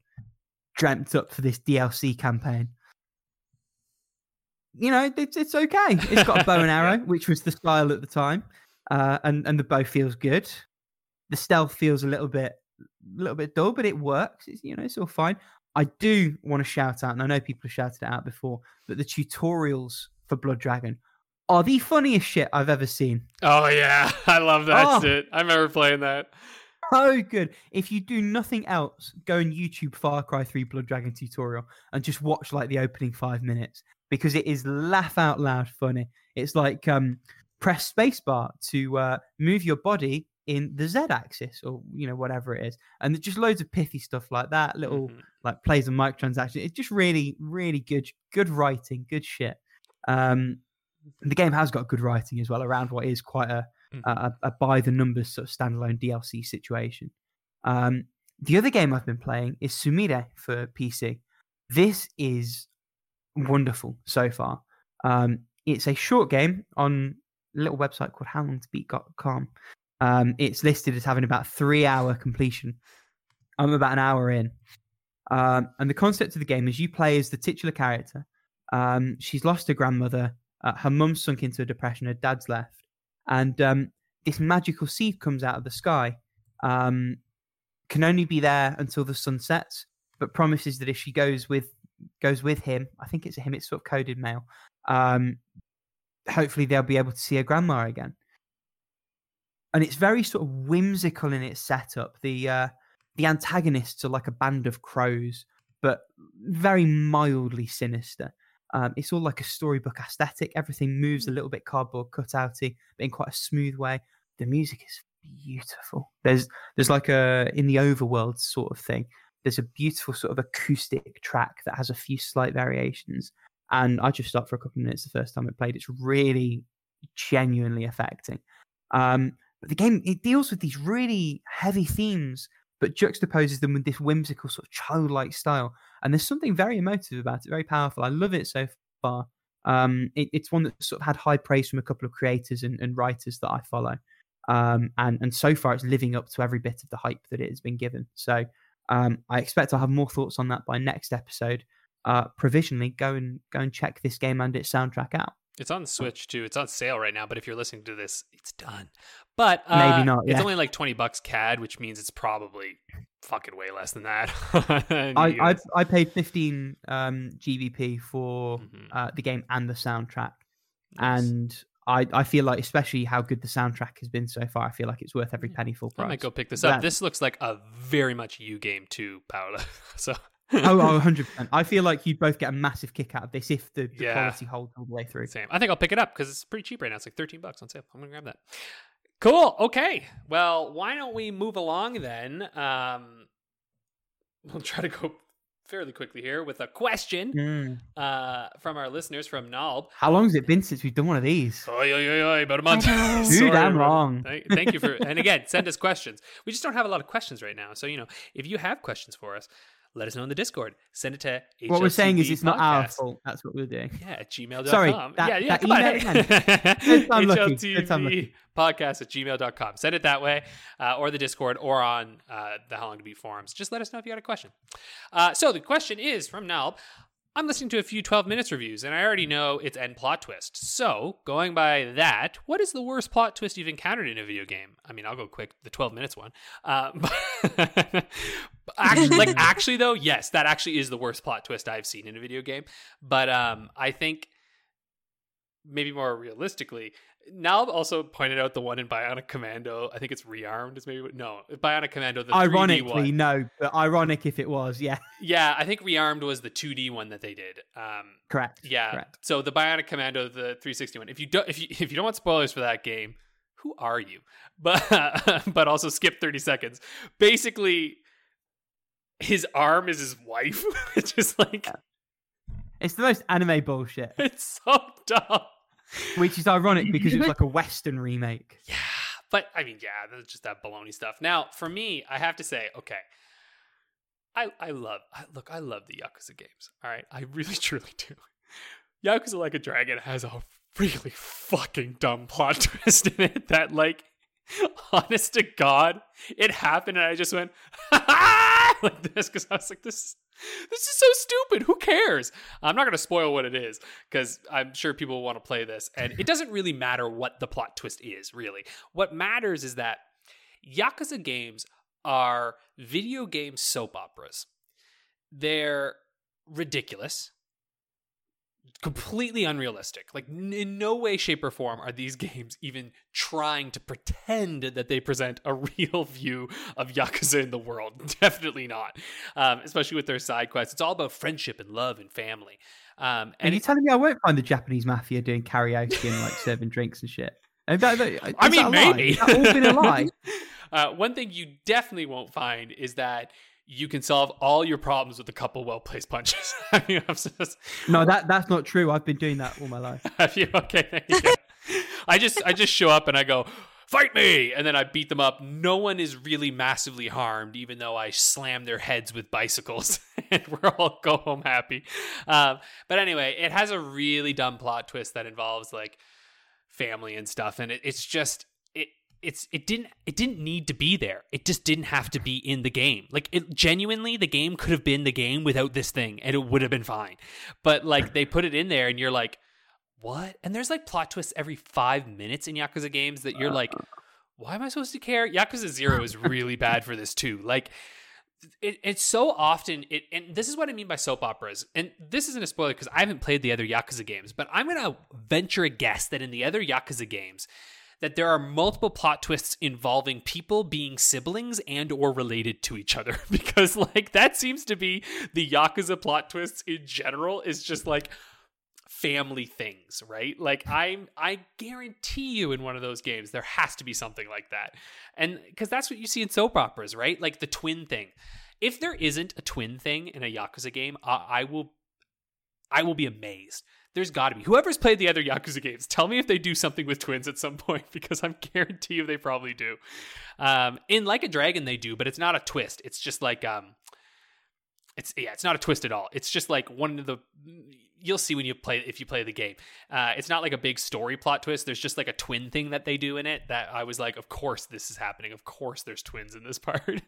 dreamt up for this DLC campaign. You know, it's it's okay. It's got a bow and arrow, which was the style at the time, uh, and and the bow feels good. The stealth feels a little bit, little bit dull, but it works. It's, you know, it's all fine. I do want to shout out, and I know people have shouted it out before, but the tutorials for Blood Dragon are the funniest shit I've ever seen. Oh yeah, I love that Oh. shit. I remember playing that. so good. If you do nothing else, go and YouTube Far Cry 3 Blood Dragon tutorial and just watch like the opening five minutes because it is laugh out loud funny. It's like um, press spacebar to uh, move your body in the Z axis or you know whatever it is, and there's just loads of pithy stuff like that. Little Mhm. like plays and microtransactions. It's just really, really good, good writing, good shit. Um, the game has got good writing as well around what is quite a Mhm. a, a by the numbers sort of standalone DLC situation. Um, the other game I've been playing is Sumire for PC. This is wonderful so far. Um, it's a short game on a little website called howlongtobeat.com. Um, it's listed as having about three hour completion. I'm about an hour in. Um, and the concept of the game is you play as the titular character. Um, she's lost her grandmother. Uh, her mum's sunk into a depression. Her dad's left. And um, this magical seed comes out of the sky. Um, can only be there until the sun sets, but promises that if she goes with goes with him, I think it's a him. It's sort of coded male. Um, hopefully, they'll be able to see her grandma again. And it's very sort of whimsical in its setup. The uh, the antagonists are like a band of crows, but very mildly sinister. Um, it's all like a storybook aesthetic. Everything moves a little bit cardboard cutouty, but in quite a smooth way. The music is beautiful. There's there's like a in the overworld sort of thing. There's a beautiful sort of acoustic track that has a few slight variations. And I just stopped for a couple of minutes the first time it played. It's really genuinely affecting. Um, but the game it deals with these really heavy themes, but juxtaposes them with this whimsical sort of childlike style. And there's something very emotive about it, very powerful. I love it so far. Um, it, it's one that sort of had high praise from a couple of creators and, and writers that I follow. Um, and and so far it's living up to every bit of the hype that it has been given. So um, I expect I'll have more thoughts on that by next episode. Uh, provisionally, go and go and check this game and its soundtrack out. It's on Switch too. It's on sale right now, but if you're listening to this, it's done. But Maybe uh, not, It's only like twenty bucks CAD, which means it's probably fucking way less than that. I, I I paid 15 um, GBP for Mhm. uh, the game and the soundtrack, Nice. and I, I feel like especially how good the soundtrack has been so far, I feel like it's worth every penny full I price. might go pick this up. This looks like a very much you game too, Paola. so oh, oh, 100%. I feel like you'd both get a massive kick out of this if the, the Yeah. quality holds all the way through. Same. I think I'll pick it up because it's pretty cheap right now. It's like 13 bucks on sale. I'm going to grab that. Cool. Okay. Well, why don't we move along then? Um, we'll try to go fairly quickly here with a question Mm. uh, from our listeners from Nalb. How long has it been since we've done one of these? Oi, oi, oi, oi, about a month. I know. Too damn long. Thank, thank you for, and again, send us questions. We just don't have a lot of questions right now. So, you know, if you have questions for us, let us know in the Discord. Send it to What we're saying is it's not our fault. That's what we're doing. Yeah, at gmail.com. Sorry, yeah, that- yeah, that come on. email Good time lucky, good time HLTB podcast at gmail.com. Send it that way, uh, or the Discord, or on uh, the How Long to Beat forums. Just let us know if you got a question. Uh, so the question is from Nalb. I'm listening to a few 12 minutes reviews, and I already know it's end plot twist. So, going by that, what is the worst plot twist you've encountered in a video game? I mean, I'll go quick, the 12 minutes one. Uh, but actually, like, actually, though, yes, that actually is the worst plot twist I've seen in a video game. But um, I think maybe more realistically, Nalb also pointed out the one in Bionic Commando. I think it's Rearmed. Is maybe no Bionic Commando. The 3D Ironically, one. no, but ironic if it was. Yeah, Yeah, I think Rearmed was the 2D one that they did. Um, correct. yeah. correct. So the Bionic Commando, the 360 one. If you don't, if you if you don't want spoilers for that game, who are you? But but also skip 30 seconds. Basically, his arm is his wife. it's just like It's the most anime bullshit, it's so dumb. which is ironic because it's like a Western remake. Yeah, but I mean, yeah, that's just that baloney stuff. Now, for me, I have to say, okay, I I love I, look, I love the Yakuza games. All right, I really truly do. Yakuza Like a Dragon has a really fucking dumb plot twist in it that, like, honest to God, it happened, and I just went like this because I was like, this. This is so stupid. Who cares? I'm not going to spoil what it is because I'm sure people want to play this. And it doesn't really matter what the plot twist is, really. What matters is that Yakuza games are video game soap operas. They're ridiculous, completely unrealistic. Like, n- in no way, shape, or form are these games even trying to pretend that they present a real view of Yakuza in the world. Definitely not. Um, especially with their side quests. It's all about friendship and love and family. Um, And and you it- telling me I won't find the Japanese mafia doing karaoke and like serving drinks and shit? And that- that- I mean, maybe. All been a lie? uh, one thing you definitely won't find is that you can solve all your problems with a couple well placed punches. I mean, just- No, that that's not true. I've been doing that all my life. Have you? Okay, you. I just I just show up and I go fight me, and then I beat them up. No one is really massively harmed, even though I slam their heads with bicycles, and we're all go home happy. Um, but anyway, it has a really dumb plot twist that involves like family and stuff, and it, it's just it's it didn't it didn't need to be there. It just didn't have to be in the game. Like it genuinely, the game could have been the game without this thing, and it would have been fine. But like they put it in there, and you're like, what? And there's like plot twists every five minutes in Yakuza games that you're like, uh. why am I supposed to care? Yakuza Zero is really bad for this too. Like. It, it's so often it and this is what i mean by soap operas and this isn't a spoiler because i haven't played the other yakuza games but i'm gonna venture a guess that in the other yakuza games that there are multiple plot twists involving people being siblings and or related to each other. Because like that seems to be the yakuza plot twists in general is just like family things right? Like i'm i guarantee you in one of those games there has to be something like that. And because that's what you see in soap operas right? Like the twin thing. If there isn't a twin thing in a yakuza game i, I will i will be amazed there's got to be. Whoever's played the other Yakuza games, tell me if they do something with twins at some point because I'm guarantee you they probably do. Um, in Like a Dragon, they do, but it's not a twist. It's just like um, it's yeah, it's not a twist at all. It's just like one of the you'll see when you play if you play the game. Uh, it's not like a big story plot twist. There's just like a twin thing that they do in it that I was like, of course this is happening. Of course there's twins in this part.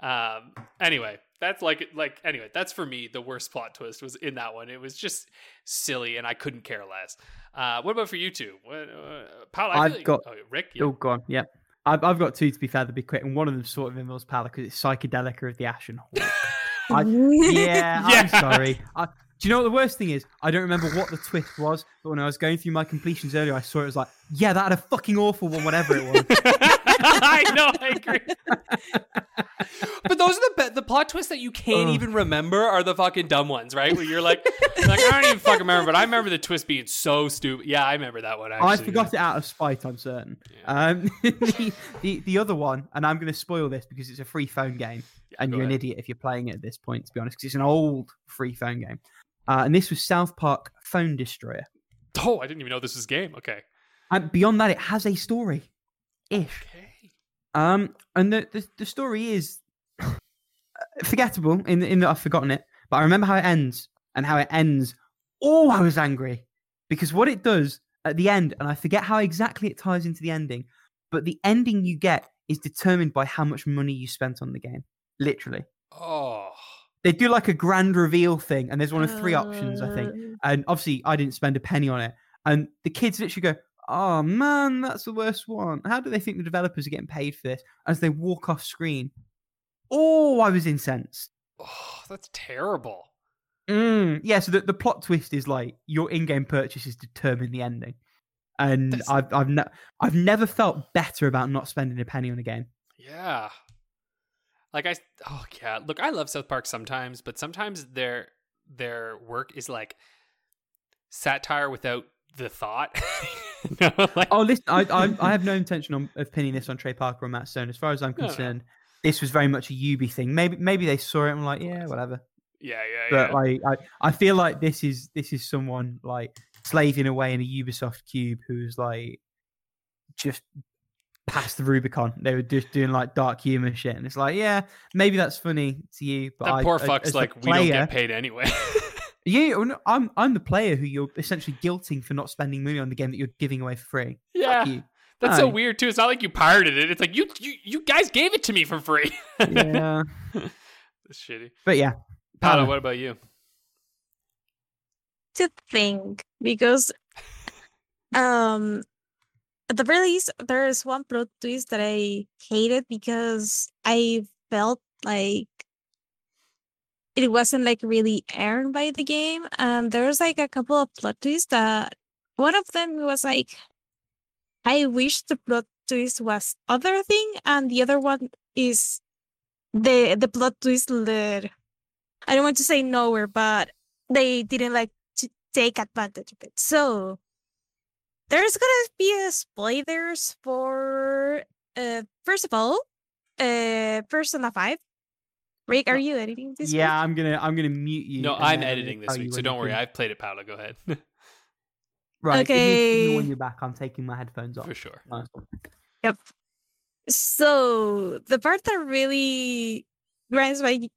um, anyway, that's like like anyway, that's for me the worst plot twist was in that one. It was just silly and I couldn't care less. Uh, what about for you two? What, uh, Paul, I I've like- got- oh, Rick. Yeah. Oh, gone. Yep. I've, I've got two to be fair, they'll be quick, and one of them sort of involves Pala because it's Psychedelica of the Ashen. I- yeah, Yeah. I'm sorry. I, do you know what the worst thing is? I don't remember what the twist was, but when I was going through my completions earlier, I saw it was like, yeah, that had a fucking awful one, whatever it was. I know, I agree. but those are the be- the plot twists that you can't Ugh. even remember are the fucking dumb ones, right? Where you're like, you're like I don't even fucking remember, but I remember the twist being so stupid. Yeah, I remember that one. Actually, I forgot it out of spite, I'm certain. Um, the, the the other one, and I'm going to spoil this because it's a free phone game, and you're an idiot if you're playing it at this point, to be honest, because it's an old free phone game. Uh, and this was South Park Phone Destroyer. Oh, I didn't even know this was a game. Okay. And beyond that, it has a story, ish. Okay. Um, and the, the the story is forgettable in in that I've forgotten it, but I remember how it ends and how it ends. Oh, I was angry because what it does at the end, and I forget how exactly it ties into the ending, but the ending you get is determined by how much money you spent on the game. Literally, Oh. they do like a grand reveal thing, and there's one of three options, I think. Uh, And obviously, I didn't spend a penny on it. And the kids literally go, "Oh man, that's the worst one. How do they think the developers are getting paid for this?" As they walk off screen. Oh, I was incensed. Oh, that's terrible. Mm, yeah, so the, the plot twist is like your in-game purchases determine the ending, and That's- I've I've ne- I've never felt better about not spending a penny on a game. Yeah. Like I oh yeah, look, I love South Park sometimes, but sometimes their their work is like satire without the thought. no, like, Oh, listen, I, I I have no intention on, of pinning this on Trey Parker or Matt Stone. As far as I'm No, no. concerned, this was very much a Ubi thing. Maybe maybe they saw it and were like, yeah, whatever. yeah, yeah, but yeah. like I, I feel like this is this is someone like slaving away in a Ubisoft cube who's like just past the Rubicon. They were just doing like dark humor shit, and it's like, yeah, maybe that's funny to you, but that I, poor I- fuck's the like we don't get paid anyway. Yeah, I'm I'm the player who you're essentially guilting for not spending money on the game that you're giving away for free. yeah. Fuck you. That's so weird too. It's not like you pirated it. It's like you you, you guys gave it to me for free. Yeah, That's shitty. but yeah, Paolo, Paolo. what about you? to think because um at the very least there is one plot twist that I hated because I felt like it wasn't like really earned by the game and there's like a couple of plot twists that one of them was like I wish the plot twist was other thing and the other one is the the plot twist that I don't want to say nowhere but they didn't like to take advantage of it. So there's gonna be a spoilers for uh first of all, uh Persona 5. Rick, are you editing this? yeah, week? I'm gonna I'm gonna mute you. no, I'm then editing this week, so don't worry. I've played it, Paolo. Go ahead. Right. if you- if you Okay. When you're back, I'm taking my headphones off. For sure. Nice one. So the part that really grinds my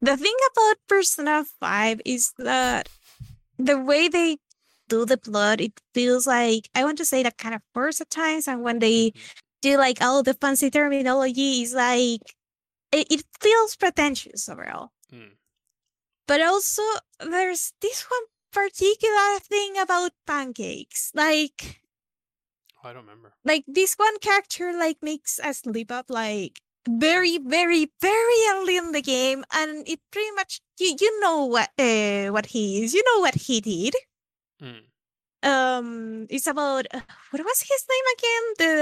the thing about Persona 5 is that the way they do the plot, it feels like I want to say that kind of forced at times, and when they mm-hmm. do like all the fancy terminology is like it, it feels pretentious overall. Mm. But also there's this one particular thing about pancakes. Like Oh, I don't remember. like this one character like makes a slip up like very very very early in the game and it pretty much you, you know what uh, what he is you know what he did Mm. um it's about uh, what was his name again the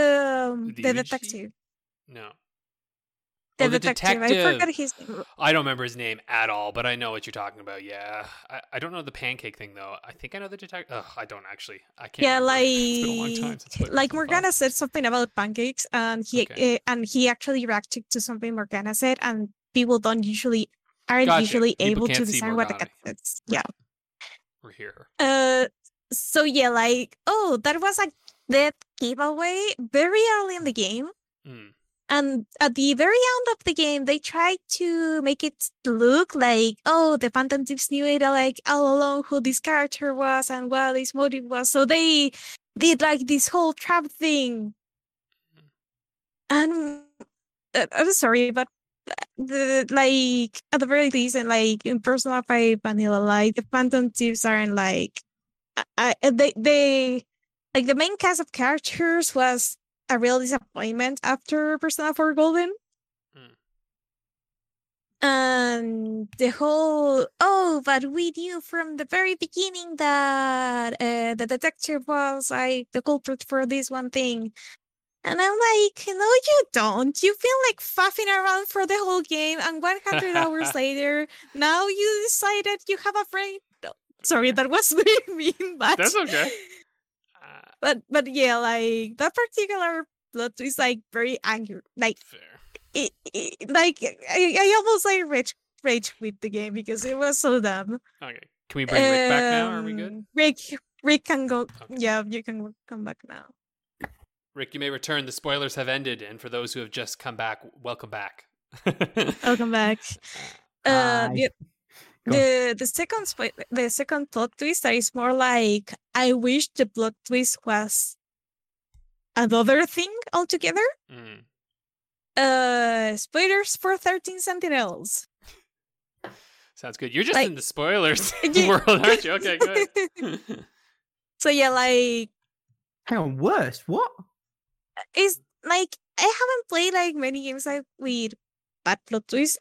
um, the detective No. The, Oh, the detective. i forgot his name I don't remember his name at all, but I know what you're talking about. Yeah, I, I don't know the pancake thing though. I think I know the detective. I don't actually. I can't. yeah remember. like it's been a long time since like morgana 5. said something about pancakes and he Okay. uh, and he actually reacted to something morgana said and people don't usually aren't Gotcha. usually People able to discern what the cat is yeah We're here. Uh, so yeah, like oh, that was a dead giveaway very early in the game, Mm. And at the very end of the game, they tried to make it look like oh, the Phantom Thieves knew it like all along who this character was and what his motive was. So they did like this whole trap thing, and uh, I'm sorry, but the like at the very least, and like in Persona Five Vanilla, like the Phantom Thieves aren't like I, I they they like the main cast of characters was a real disappointment after Persona 4 Golden. Mm. And the whole oh, but we knew from the very beginning that uh, the detective was like the culprit for this one thing. And I'm like, no, you don't. You've been like faffing around for the whole game, and 100 hours later, now you decided you have a friend. No, sorry, that was very mean, but That's okay. Uh, but but yeah, like that particular plot twist, like very angry. Like fair. it, it like I, I almost like rage rage with the game because it was so dumb. Okay. Can we bring Rick back now? Are we good? Um, Rick Rick can go. Okay. Yeah, you can come back now. Rick, you may return. The spoilers have ended, and for those who have just come back, welcome back. Welcome back. Uh, Hi. The, the the second spo- the second plot twist that is more like I wish the plot twist was another thing altogether. Mm. Uh, spoilers for Thirteen Sentinels. Sounds good. You're just Like- in the spoilers Yeah. world, aren't you? Okay, good. So yeah, like Hang on, worse. What? it's like I haven't played like many games like with bad plot twists,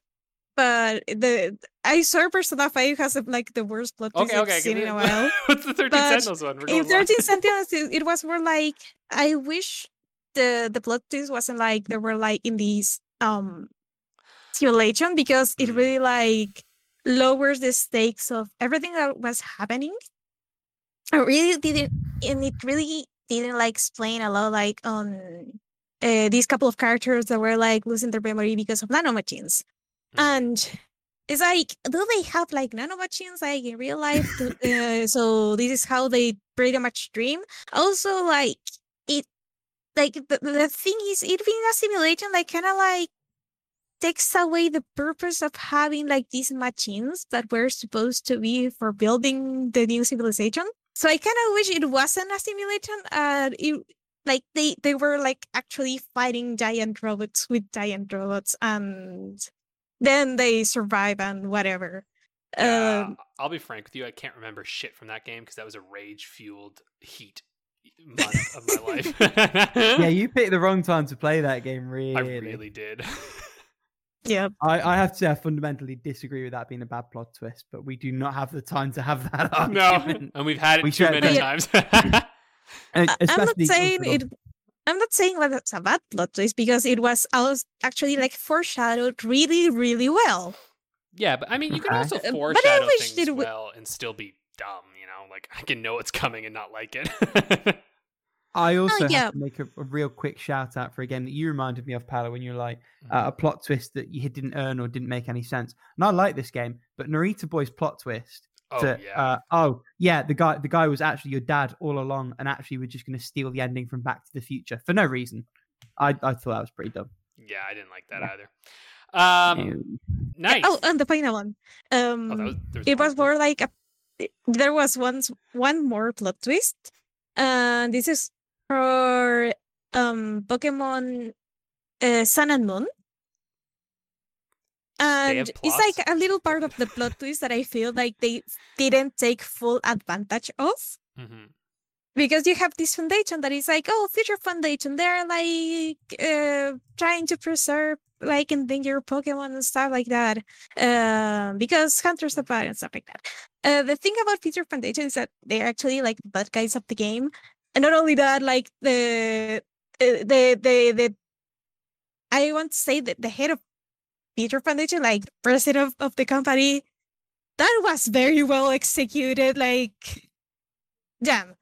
but the I saw Persona Five has like the worst plot twist okay, I've seen in a while. What's the 13 But Sentinels one? In. Thirteen Sentinels, it, it was more like I wish the the plot twist wasn't like they were like in these um simulation because it Mm. really like lowers the stakes of everything that was happening. I really didn't, and it really didn't like explain a lot like on uh, these couple of characters that were like losing their memory because of nanomachines. And it's like, do they have like nanomachines like in real life? Do- uh, so this is how they pretty much dream. Also, like it, like the, the thing is, it being a simulation, like kind of like takes away the purpose of having like these machines that were supposed to be for building the new civilization. So I kind of wish it wasn't a simulation. Uh, it, like they they were like actually fighting giant robots with giant robots, and then they survive and whatever. Yeah, Um, I'll be frank with you. I can't remember shit from that game because that was a rage fueled heat month of my life. Yeah, you picked the wrong time to play that game. Really, I really did. yeah, I, I have to say, I fundamentally disagree with that being a bad plot twist, but we do not have the time to have that no, and we've had it We too many Yeah. times. And I- I'm not saying consider- it. I'm not saying that it's a bad plot twist because it was als- actually like foreshadowed really, really well. yeah, but I mean, you can also Uh, but I foreshadow wish things it would- well and still be dumb. You know, like I can know what's coming and not like it. I also Oh, yeah. have to make a, a real quick shout out for a game that you reminded me of, Paolo, when you're like Mm-hmm. uh, a plot twist that you didn't earn or didn't make any sense. And I like this game, but Narita Boy's plot twist. Oh to, yeah. uh, oh yeah, the guy the guy was actually your dad all along, and actually we're just going to steal the ending from Back to the Future for no reason. I I thought that was pretty dumb. yeah, I didn't like that yeah. either. Um, Ew. nice. Oh, and the final one. Um, oh, that was, it was more. more like a, there was once one more plot twist, and this is for um Pokemon uh, Sun and Moon. And it's like a little part of the plot twist that I feel like they didn't take full advantage of Mhm. because you have this foundation that is like, oh, future foundation. They're like uh, trying to preserve like endangered Pokemon and stuff like that. Um, because hunters are bad and stuff like that. Uh, the thing about future foundation is that they're actually like bad guys of the game, and not only that, like the uh, the the the I want to say that the head of future foundation, like president of, of the company, that was very well executed. Like, damn.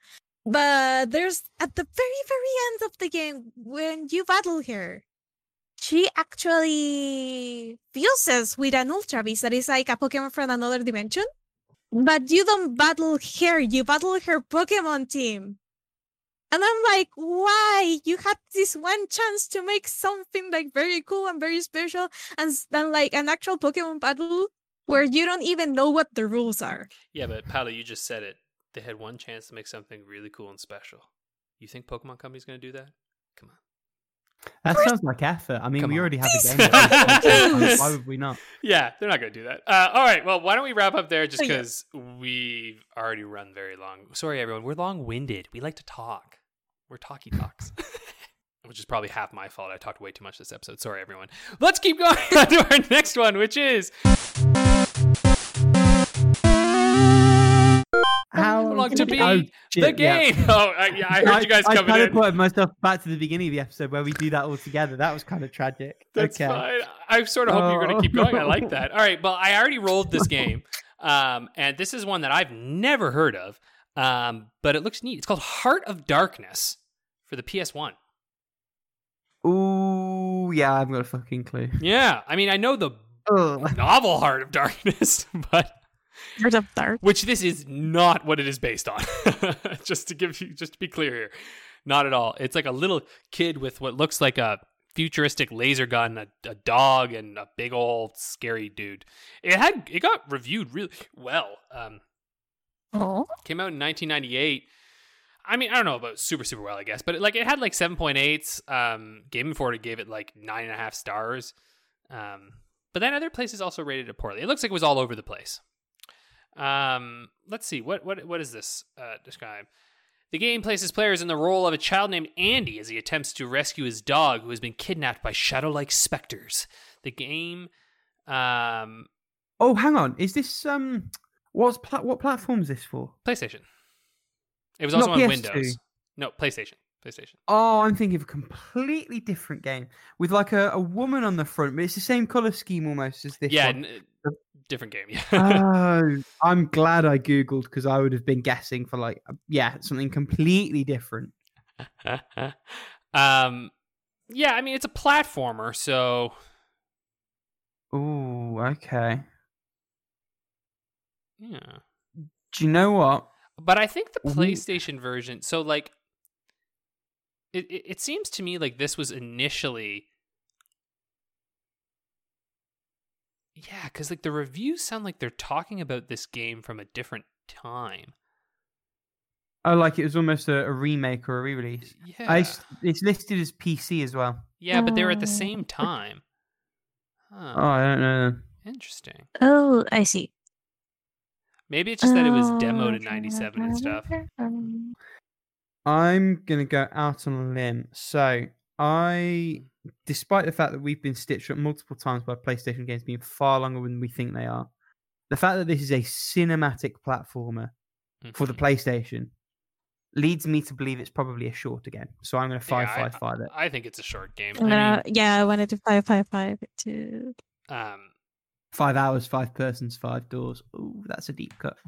But there's at the very, very end of the game when you battle her, she actually fuses with an Ultra Beast that is like a Pokemon from another dimension. But you don't battle her, you battle her Pokemon team. And I'm like, why? You had this one chance to make something like very cool and very special, and s- then like an actual Pokemon battle where you don't even know what the rules are. Yeah, but Paolo, you just said it. They had one chance to make something really cool and special. You think Pokemon Company's going to do that? Come on. That sounds like effort. I mean, Come we on. already have a game. that we can play, so Please. Why would we not? Yeah, they're not going to do that. Uh, all right. Well, why don't we wrap up there just Oh, yeah. because we've already run very long. Sorry, everyone. We're long winded. We like to talk. We're talky talks. Which is probably half my fault. I talked way too much this episode. Sorry, everyone. Let's keep going on to our next one, which is How long to beat Oh, the shit, yeah. game. Oh, uh, yeah, I heard you guys I coming kind in. of put myself back to the beginning of the episode where we do that all together. That was kind of tragic. That's okay. fine. I sort of hope you're going Oh. to keep going. I like that. All right. Well, I already rolled this game. Um, and this is one that I've never heard of. Um, but it looks neat. It's called Heart of Darkness for the PS1. Ooh, yeah, I've got a fucking clue. Yeah. I mean, I know the Ugh. novel Heart of Darkness, but Heart of Dark. which this is not what it is based on. just to give you, just to be clear here, not at all. It's like a little kid with what looks like a futuristic laser gun, a, a dog, and a big old scary dude. It had it got reviewed really well. Um, Oh. came out in 1998. I mean, I don't know about super super well, I guess, but it, like it had like 7.8s. Um, Game Informer gave it like nine and a half stars. Um, but then other places also rated it poorly. It looks like it was all over the place. Um, let's see what what what is this uh, describe? The game places players in the role of a child named Andy as he attempts to rescue his dog who has been kidnapped by shadow-like specters. The game, um, Oh, hang on. Is this um? What's pla- what platform is this for? PlayStation. It was also Not on PS2. Windows. No, PlayStation. PlayStation. Oh, I'm thinking of a completely different game with like a, a woman on the front, but it's the same color scheme almost as this yeah, one. n- different game. Yeah. oh, I'm glad I googled because I would have been guessing for like yeah something completely different. um, yeah. I mean, it's a platformer, so Oh, okay. Yeah. Do you know what? But I think the. PlayStation version. So like, it, it it seems to me like this was initially. Yeah, because like the reviews sound like they're talking about this game from a different time. Oh, like it was almost a, a remake or a re-release. Yeah, I s it's listed as PC as well. yeah, but they were at the Oh. same time. Huh. Oh, I don't know. Interesting. Oh, I see. Maybe it's just that it was demoed in '97 and stuff. Um, I'm gonna go out on a limb. So I, despite the fact that we've been stitched up multiple times by PlayStation games being far longer than we think they are, the fact that this is a cinematic platformer for the Mhm. PlayStation leads me to believe it's probably a short game. So I'm gonna five Yeah, I- five five it. I think it's a short game. I'm I gonna, yeah, I wanted to five five five to mean, um, Five hours, five persons, five doors. Ooh, that's a deep cut.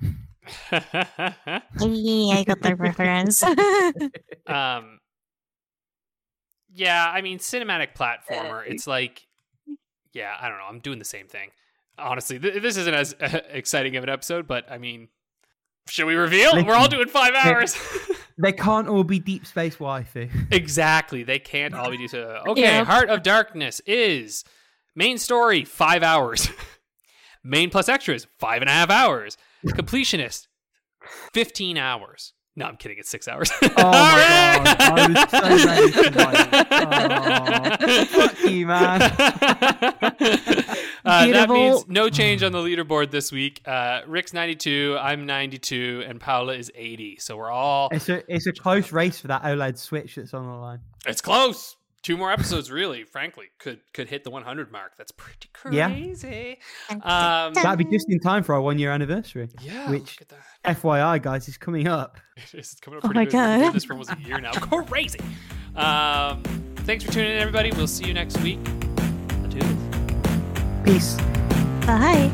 Hey, I got the reference. um yeah i mean cinematic platformer it's like yeah i don't know i'm doing the same thing honestly th- this isn't as uh, exciting of an episode but i mean should we reveal we're all Listen, doing five hours They can't all be Deep Space Waifu. exactly they can't all be do okay Yeah. heart of darkness is main story five hours main plus extras five and a half hours completionist 15 hours no i'm kidding it's six hours Oh my god, I was so ready oh, fuck you, man. Uh, that means no change on the leaderboard this week. Uh, Rick's 92, I'm 92, and Paula is 80. So we're all. It's a it's a close race for that OLED Switch that's on the line. It's close. Two more episodes, really, frankly, could could hit the 100 mark. That's pretty Yeah. crazy. Um, That'd be just in time for our one year anniversary. yeah, Which- look at that. FYI, guys, is coming up. It's coming up Oh pretty my good. We've been doing God. this for almost a year now. Crazy. Um, thanks for tuning in, everybody. We'll see you next week. Adieu. Peace. Bye.